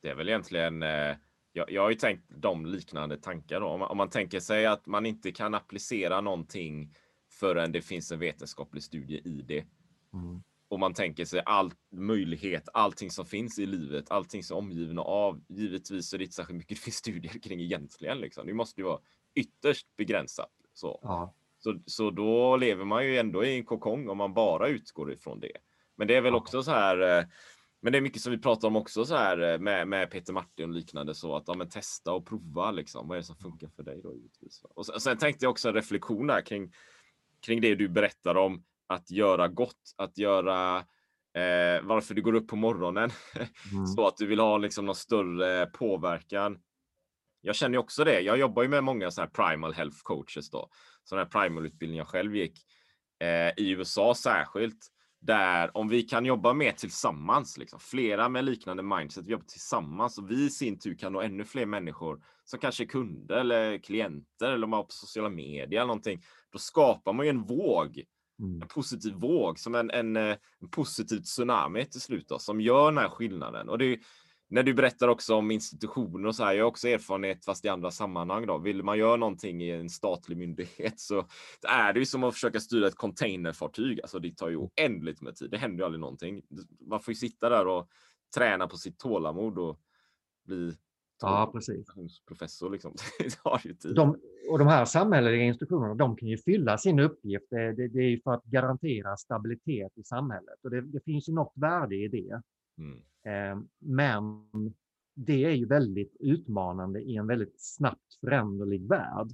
Det är väl egentligen, eh, jag, jag har ju tänkt de liknande tankar då. Om man, om man tänker sig att man inte kan applicera någonting förrän det finns en vetenskaplig studie i det. Mm och man tänker sig all möjlighet, allting som finns i livet, allting som är omgivna av. Givetvis är det inte särskilt mycket det finns studier kring egentligen. Liksom. Det måste ju vara ytterst begränsat. Så. Ja. Så, så då lever man ju ändå i en kokong om man bara utgår ifrån det. Men det är väl också så här. Eh, men det är mycket som vi pratar om också så här eh, med, med Peter Martin och liknande så att ja, men testa och prova liksom. Vad är det som funkar för dig då givetvis? Och sen, sen tänkte jag också en reflektion här kring kring det du berättar om att göra gott, att göra eh, varför du går upp på morgonen mm. så att du vill ha liksom någon större påverkan. Jag känner också det. Jag jobbar ju med många så här primal health coaches då, sån här primal utbildning jag själv gick eh, i USA särskilt där om vi kan jobba mer tillsammans, liksom, flera med liknande mindset, vi jobbar tillsammans och vi i sin tur kan nå ännu fler människor som kanske är kunder eller klienter eller man har på sociala medier eller någonting. Då skapar man ju en våg. En positiv våg, som en, en, eh, en positiv tsunami till slut då, som gör den här skillnaden. Och det när du berättar också om institutioner och så här, jag har också erfarenhet fast i andra sammanhang då. Vill man göra någonting i en statlig myndighet så är det ju som att försöka styra ett containerfartyg. Alltså det tar ju mm. oändligt med tid. Det händer ju aldrig någonting. Man får ju sitta där och träna på sitt tålamod och bli Ja, precis. Professor liksom. det har ju tid. De, och de här samhälleliga institutionerna, de kan ju fylla sin uppgift. Det, det, det är för att garantera stabilitet i samhället och det, det finns ju något värde i det. Mm. Eh, men det är ju väldigt utmanande i en väldigt snabbt föränderlig värld.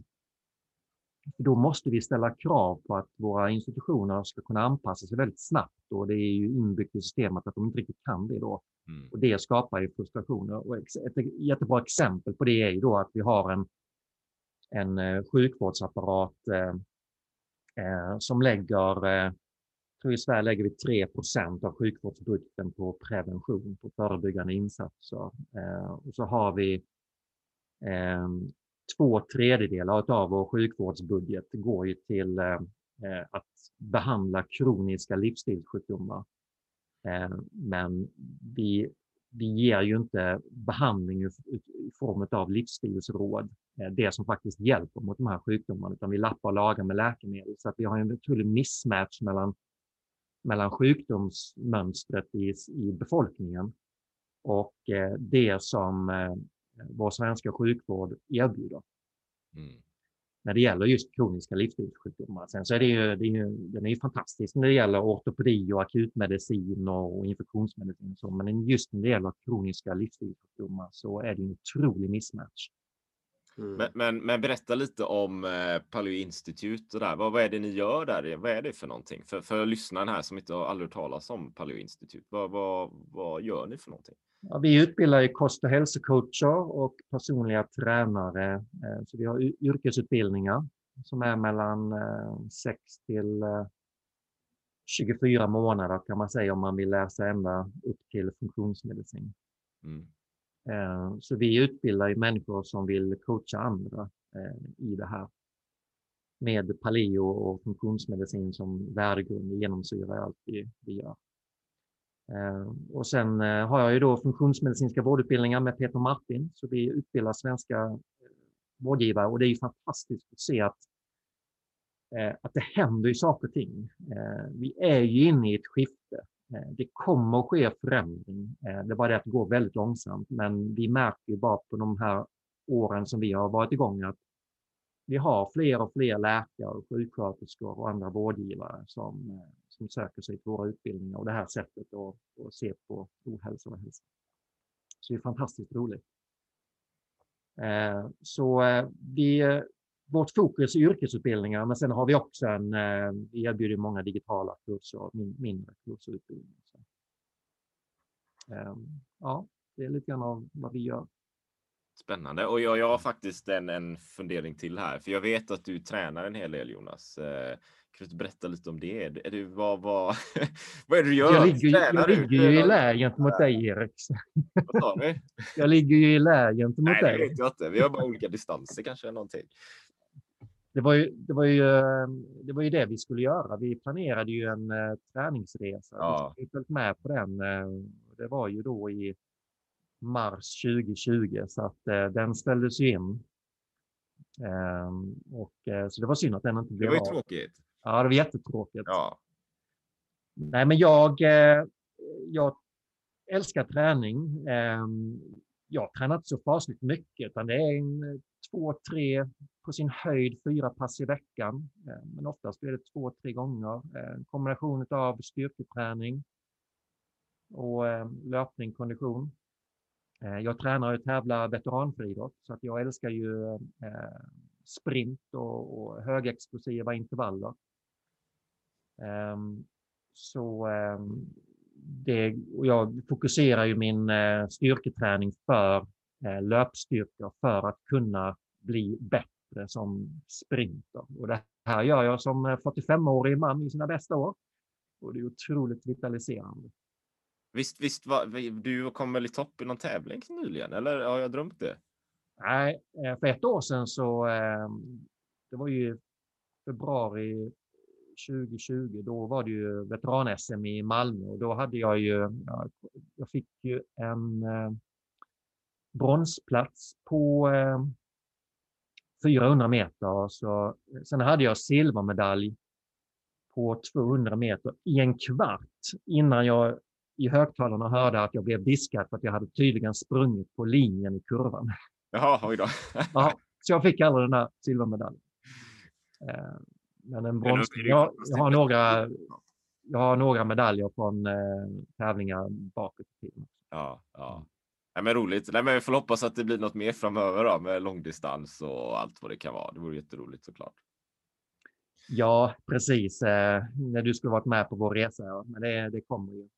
Då måste vi ställa krav på att våra institutioner ska kunna anpassa sig väldigt snabbt och det är ju inbyggt i systemet att de inte riktigt kan det då. Mm. Och det skapar ju frustrationer. Och ett e-, jättebra exempel på det är ju då att vi har en, en eh, sjukvårdsapparat eh, eh, som lägger, eh, jag tror i Sverige lägger vi 3% av sjukvårdsbudgeten på prevention, på förebyggande insatser. Eh, och så har vi eh, två tredjedelar av vår sjukvårdsbudget går ju till eh, eh, att behandla kroniska livsstilssjukdomar. Ehm, men vi, vi ger ju inte behandling i form av livsstilsråd, eh, det som faktiskt hjälper mot de här sjukdomarna, utan vi lappar och lagar med läkemedel. Så att vi har en otrolig mismatch mellan, mellan sjukdomsmönstret i, i befolkningen och eh, det som eh, vår svenska sjukvård erbjuder. Mm när det gäller just kroniska livsstilssjukdomar. Sen så är det ju, det är ju, den är ju fantastisk när det gäller ortopedi och akutmedicin och, infektionsmedicin. Och så, men just när det gäller kroniska livsstilssjukdomar så är det en otrolig mismatch. Mm. Men, men, men, berätta lite om eh, Paleo Institute och där. Vad, vad är det ni gör där? Vad är det för någonting? För, för lyssnaren här som inte har aldrig hört talas om Paleo Institute, vad, vad, vad gör ni för någonting? Ja, vi utbildar ju kost och hälsocoacher och personliga tränare. Eh, så vi har yrkesutbildningar som är mellan 6 eh, till 24 eh, månader kan man säga om man vill läsa ända upp till funktionsmedicin. Mm. Så vi utbildar ju människor som vill coacha andra i det här. Med paleo och funktionsmedicin som värdegrund genomsyrar allt vi, vi gör. Eh, och sen eh, har jag ju då funktionsmedicinska vårdutbildningar med Peter Martin, så vi utbildar svenska eh, vårdgivare och det är ju fantastiskt att se att, att det händer ju saker och ting. Vi är ju inne i ett skifte. Det kommer att ske förändring. Det är bara det att det går väldigt långsamt, men vi märker ju bara på de här åren som vi har varit igång att vi har fler och fler läkare, och sjuksköterskor och andra vårdgivare som, som söker sig till våra utbildningar och det här sättet att, att se på ohälsa och hälsa. Så det är fantastiskt roligt. Eh, så eh, vi, eh, vårt fokus är yrkesutbildningar, men sen har vi också en, eh, vi erbjuder många digitala kurser mindre kurser och utbildningar. Ja, det är lite grann av vad vi gör. Spännande. Och jag, jag har faktiskt en, en fundering till här, för jag vet att du tränar en hel del Jonas. Kan du berätta lite om det? Är du, vad, vad, vad är det du gör? Jag ligger, jag ligger ju i lä gentemot dig, Erik. Vad sa du? Jag ligger ju i lä gentemot Nej, dig. Det vet jag inte. Vi har bara olika distanser kanske, någonting. Det var, ju, det, var ju, eh, det var ju det vi skulle göra. Vi planerade ju en uh, träningsresa. Ja. Vi följt med på den. Uh, det var ju då i mars 2020 så att uh, den ställdes in. Um, och, så det var synd att den inte blev av. Det var ju tråkigt. Ja, det var jättetråkigt. Ja. Nej, men jag, eh, jag älskar träning. Ehm, jag tränar inte så fasligt mycket, utan det är en, två, tre, på sin höjd fyra pass i veckan. Ehm, men oftast blir det två, tre gånger. En kombination av styrketräning och ehm, löpning, kondition. Jag tränar och tävlar veteranfriidrott, så att jag älskar ju sprint och, och högexplosiva intervaller. Ehm, så ehm, det, och jag fokuserar ju min eh, styrketräning för eh, löpstyrka för att kunna bli bättre som sprinter. Och det här gör jag som eh, 45-årig man i sina bästa år. Och det är otroligt vitaliserande. Visst, visst var, du kom väl i topp i någon tävling nyligen, eller har jag drömt det? Nej, eh, för ett år sedan så, ehm, det var ju februari 2020, då var det ju veteran-SM i Malmö och då hade jag ju, jag fick ju en eh, bronsplats på ehm, 400 meter. Så, eh, sen hade jag silvermedalj på 200 meter i en kvart innan jag i högtalarna hörde att jag blev diskad för att jag hade tydligen sprungit på linjen i kurvan. Jaha, oj då. ja, så jag fick aldrig den där silvermedaljen. Eh, men en brons... Jag, jag, har några, jag har några medaljer från eh, tävlingar bakåt i tiden. Ja, ja. Nej, men roligt. Nej, men vi får hoppas att det blir något mer framöver då, med långdistans och allt vad det kan vara. Det vore jätteroligt såklart. Ja, precis. Eh, när du skulle varit med på vår resa. Ja. Men det, det kommer ju.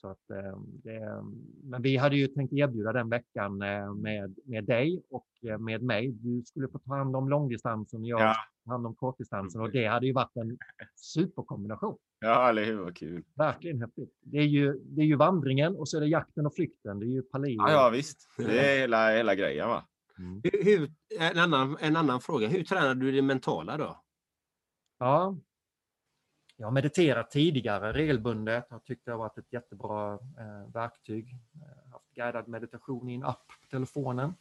Så att, eh, det, men vi hade ju tänkt erbjuda den veckan eh, med, med dig och eh, med mig. Du skulle få ta hand om långdistansen och jag ja. ta hand om kortdistansen och det hade ju varit en superkombination. Ja, eller hur? Vad kul. Verkligen häftigt. Det är, ju, det är ju vandringen och så är det jakten och flykten. Det är ju Palio. Ja, ja visst. Det är hela, hela grejen va? Mm. Hur, hur, en, annan, en annan fråga. Hur tränar du det mentala då? Ja, jag har mediterat tidigare regelbundet. Jag tyckte det har varit ett jättebra eh, verktyg. Jag har haft guidad meditation i en app på telefonen.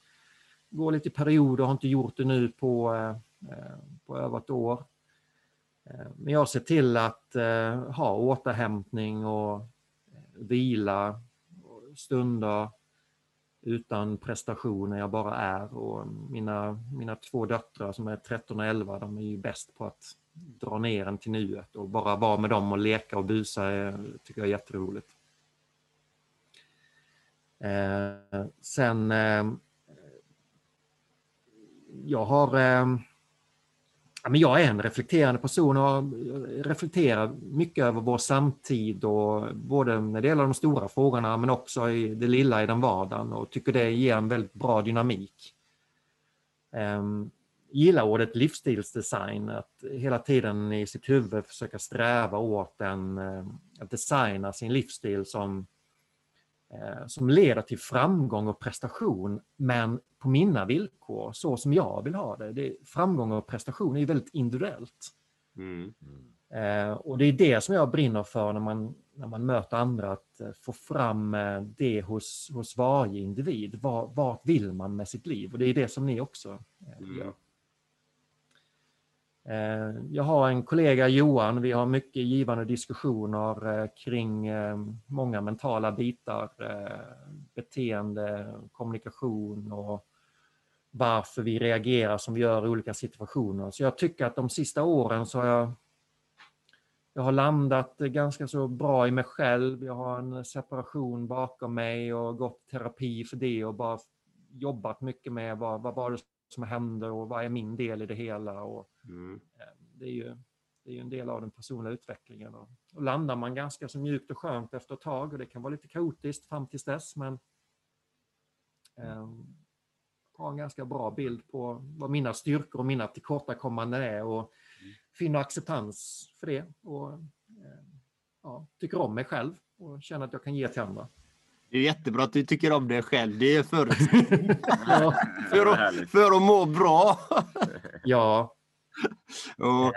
Går lite i perioder, har inte gjort det nu på, eh, eh på över ett år. Eh, men jag ser till att eh, ha återhämtning och vila och stunder utan prestationer, jag bara är. Och mina, mina två döttrar som är 13 och 11, de är ju bäst på att dra ner en till nuet och bara vara med dem och leka och busa tycker jag är jätteroligt. Eh, sen eh, jag har eh, men jag är en reflekterande person och reflekterar mycket över vår samtid och både när det gäller de stora frågorna men också i det lilla i den vardagen och tycker det ger en väldigt bra dynamik. Ehm, Gillar ordet livsstilsdesign, att hela tiden i sitt huvud försöka sträva åt en, uh, att designa sin livsstil som, uh, som leder till framgång och prestation men på mina villkor, så som jag vill ha det. det framgång och prestation är väldigt individuellt. Mm. Eh, och det är det som jag brinner för när man, när man möter andra, att eh, få fram eh, det hos, hos varje individ. Var, vart vill man med sitt liv? Och det är det som ni också eh, mm. Eh, jag har en kollega, Johan, vi har mycket givande diskussioner eh, kring eh, många mentala bitar, beteende, kommunikation och varför vi reagerar som vi gör i olika situationer. Så jag tycker att de sista åren så har jag, jag har landat ganska så bra i mig själv. Jag har en separation bakom mig och gått terapi för det och bara jobbat mycket med vad, vad var det som hände och vad är min del i det hela. Och, Mm. eh, det, är ju, det är ju en del av den personliga utvecklingen. Och, och landar man ganska så mjukt och skönt efter ett tag och det kan vara lite kaotiskt fram tills dess men eh, har en ganska bra bild på vad mina styrkor och mina tillkortakommanden är och finner acceptans för det. Och eh, ja, tycker om mig själv och känner att jag kan ge till andra. Det är jättebra att du tycker om dig själv. Det är för, Ja, för, att, för att må bra. ja, Och,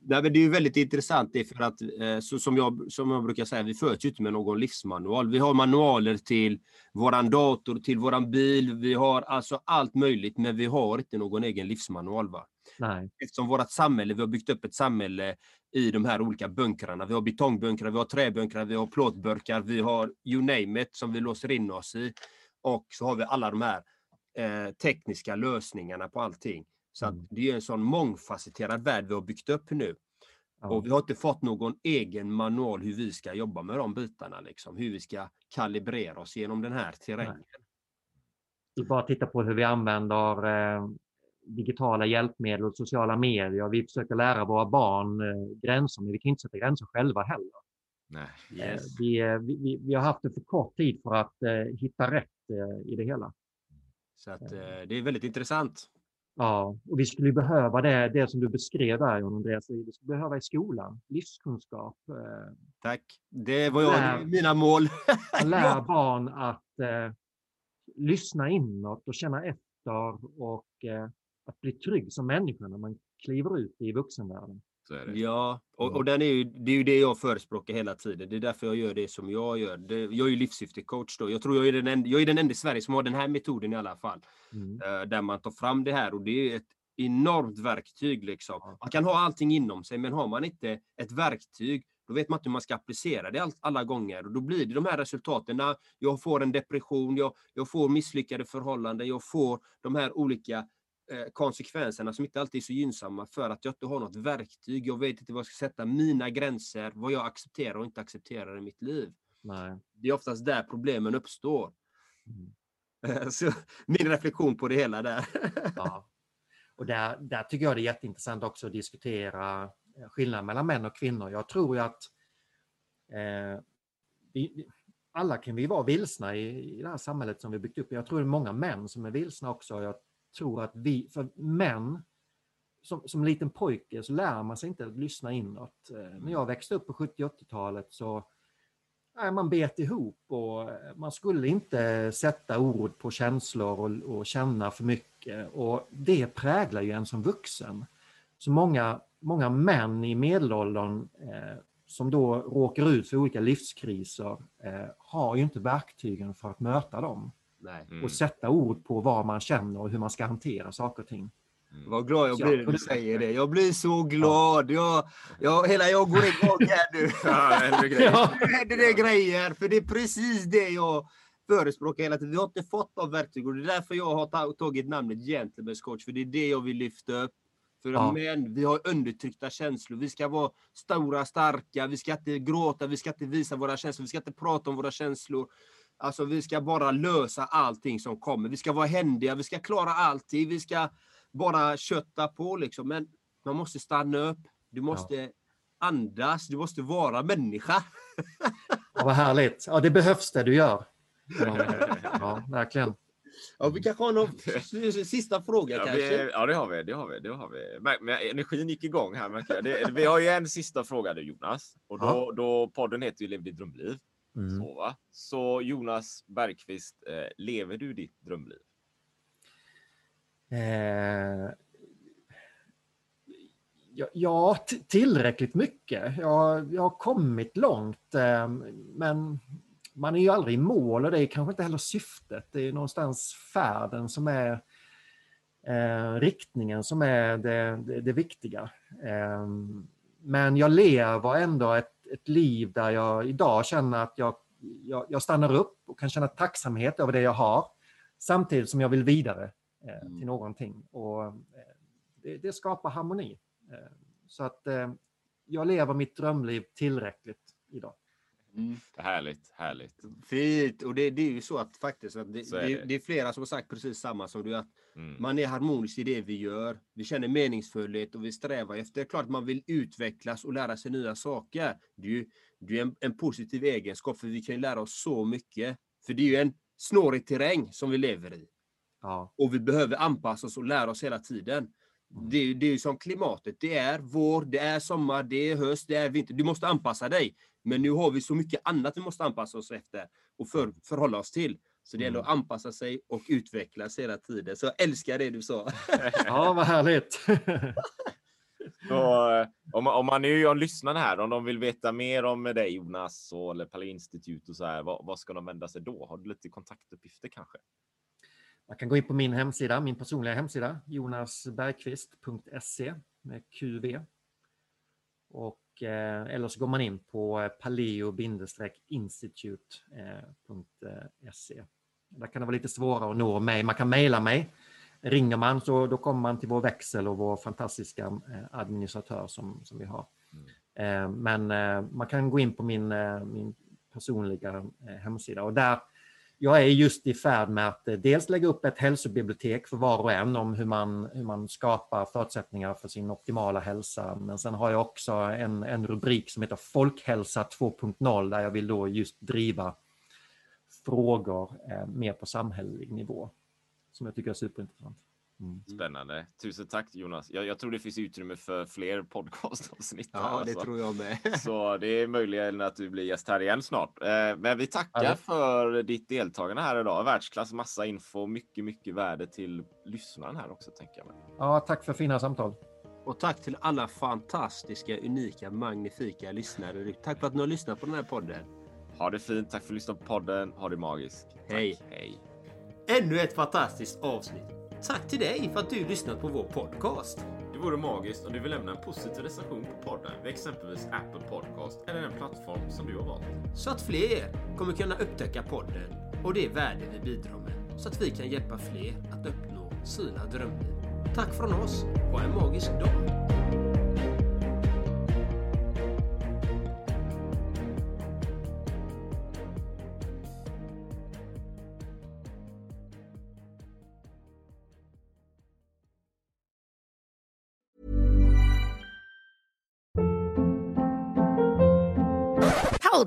nej, men det är ju väldigt intressant det för att eh, så, som, jag, som jag brukar säga, vi föds ju inte med någon livsmanual. Vi har manualer till våran dator, till våran bil, vi har alltså allt möjligt, men vi har inte någon egen livsmanual. Va? nej, Eftersom vårt samhälle, vi har byggt upp ett samhälle i de här olika bunkrarna. Vi har betongbunkrar, vi har träbunkrar, vi har plåtburkar, vi har you name it som vi låser in oss i. Och så har vi alla de här eh, tekniska lösningarna på allting. Så att Mm. det är en sån mångfacetterad värld vi har byggt upp nu. ja, Och vi har inte fått någon egen manual hur vi ska jobba med de bitarna, liksom. hur vi ska kalibrera oss genom den här terrängen. vi bara titta på hur vi använder eh, digitala hjälpmedel och sociala medier. Vi försöker lära våra barn eh, gränser, men vi kan inte sätta gränser själva heller. Nej. Eh, Vi, eh, vi, vi, vi har haft det för kort tid för att eh, hitta rätt eh, i det hela. Så att, eh, det är väldigt intressant. Ja, och vi skulle behöva det, det som du beskrev där, John Andreas, vi skulle behöva i skolan, livskunskap. Eh, Tack. Det var jag, mina mål. lär Ja. barn att eh, lyssna inåt och känna efter och eh, att bli trygg som människa när man kliver ut i vuxenvärlden. Så är det. Ja, och, Ja. och den är ju, det är ju det jag förespråkar hela tiden. Det är därför jag gör det som jag gör. Det, jag är ju livssyftecoach då. Jag tror jag är, den enda, jag är den enda i Sverige som har den här metoden i alla fall. Mm. eh, Där man tar fram det här och det är ett enormt verktyg liksom. Man kan ha allting inom sig men har man inte ett verktyg då vet man inte hur man ska applicera det all, alla gånger. Och då blir det de här resultaten. Jag får en depression, jag, jag får misslyckade förhållanden, jag får de här olika konsekvenserna som inte alltid är så gynnsamma för att jag inte har något verktyg. Jag vet inte vad jag ska sätta mina gränser, vad jag accepterar och inte accepterar i mitt liv. Nej. Det är oftast där problemen uppstår. Mm. Så min reflektion på det hela där. Ja. Och där, där tycker jag det är jätteintressant också att diskutera eh, skillnaden mellan män och kvinnor. Jag tror ju att eh, vi- alla kan vi vara vilsna i, i det här samhället som vi byggt upp. Jag tror det är många män som är vilsna också. Jag tror att vi, för män, som, som liten pojke så lär man sig inte att lyssna inåt. Eh, när jag växte upp på 70 80-talet så nej, man bet ihop och eh, man skulle inte sätta ord på känslor och, och känna för mycket. Och det präglar ju en som vuxen. Så många, många män i medelåldern eh, som då råkar ut för olika livskriser eh, har ju inte verktygen för att möta dem Nej. Mm. och sätta ord på vad man känner och hur man ska hantera saker och ting. Vad glad jag Så blir när du säger det. Jag blir så glad. Jag, jag, hela jag går igång här nu. Ja. Nu händer det grejer. För det är precis det jag förespråkar hela tiden. Vi har inte fått de verktyg och det är därför jag har ta- tagit namnet Gentlemen's coach. För det är det jag vill lyfta upp. För Ja. män, vi har undertryckta känslor. Vi ska vara stora, starka. Vi ska inte gråta. Vi ska inte visa våra känslor. Vi ska inte prata om våra känslor. Alltså vi ska bara lösa allting som kommer. Vi ska vara händiga. Vi ska klara allting. Vi ska bara kötta på liksom. Men man måste stanna upp. Du måste andas. Du måste vara människa. Ja, vad härligt. Ja, det behövs det du gör. Ja, ja verkligen. Ja, vi kanske har någon sista fråga Ja, kanske. vi, ja, det har vi. Det har vi, det har vi. Men, energin gick igång här. märker jag. Det, vi har ju en sista fråga du Jonas. Och då, Ja. då podden heter ju Lev ditt drömliv. Mm. Så, va? så Jonas Bergqvist, eh, lever du ditt drömliv? Eh, ja, tillräckligt mycket. Jag, jag har kommit långt, eh, men man är ju aldrig i mål och det är kanske inte heller syftet. Det är någonstans färden som är eh, riktningen som är det, det, det viktiga. Eh, men jag lever ändå ett, ett liv där jag idag känner att jag, jag, jag stannar upp och kan känna tacksamhet över det jag har samtidigt som jag vill vidare. eh, Mm. till någonting. Och eh, det, det skapar harmoni. Eh, så att eh, jag lever mitt drömliv tillräckligt idag. Härligt, härligt. Fint! Och det, det är ju så att faktiskt att det, Så är det, det. det är flera som har sagt precis samma som du. Att Mm. man är harmonisk i det vi gör. Vi känner meningsfullhet och vi strävar efter. Det är klart att man vill utvecklas och lära sig nya saker. Det är ju det är en, en positiv egenskap för vi kan ju lära oss så mycket. För det är ju en snårig terräng som vi lever i. Ja, Och vi behöver anpassa oss och lära oss hela tiden. Det är, ju- det är ju som klimatet. Det är vår, det är sommar, det är höst, det är vinter. Du måste anpassa dig. Men nu har vi så mycket annat vi måste anpassa oss efter och för, förhålla oss till. Så det gäller att anpassa sig och utvecklas hela tiden. Så jag älskar det du sa. ja vad härligt. Så, eh, om, om man nu om lyssnarna här, om de vill veta mer om dig Jonas och eller Palais Institut och så här, vad, vad ska de vända sig då? Har du lite kontaktuppgifter kanske? Man kan gå in på min hemsida, min personliga hemsida, jonasbergqvist.se med QV. Och, eh, eller så går man in på eh, paleo-institute.se. Där kan det vara lite svårare att nå mig. Man kan mejla mig. Ringer man så då kommer man till vår växel och vår fantastiska eh, administratör som, som vi har. Eh, Men eh, man kan gå in på min, eh, min personliga eh, hemsida och där jag är just i färd med att eh, dels lägga upp ett hälsobibliotek för var och en om hur man, hur man skapar förutsättningar för sin optimala hälsa. Men sen har jag också en, en rubrik som heter Folkhälsa 2.0 där jag vill då just driva frågor eh, mer på samhällelig nivå. Som jag tycker är superintressant. Mm. Spännande. Tusen tack Jonas. Jag, jag tror det finns utrymme för fler podcastavsnitt. Ja, det alltså. tror jag med. Så det är möjligt att du blir gäst här igen snart. Eh, Men vi tackar Härligt. för ditt deltagande här idag. Världsklass, massa info, mycket, mycket värde till lyssnaren här också tänker jag. mig. Ja, tack för fina samtal. Och tack till alla fantastiska, unika, magnifika lyssnare. Tack för att ni har lyssnat på den här podden. Ha det fint. Tack för att du lyssnade på podden. Ha det magiskt. Tack. Hej. Hej. Ännu ett fantastiskt avsnitt. Tack till dig för att du lyssnat på vår podcast. Det vore magiskt om du vill lämna en positiv recension på podden vid exempelvis Apple Podcast eller den plattform som du har valt. Så att fler kommer kunna upptäcka podden och det värde vi bidrar med. Så att vi kan hjälpa fler att uppnå sina drömliv. Tack från oss. Ha en magisk dag.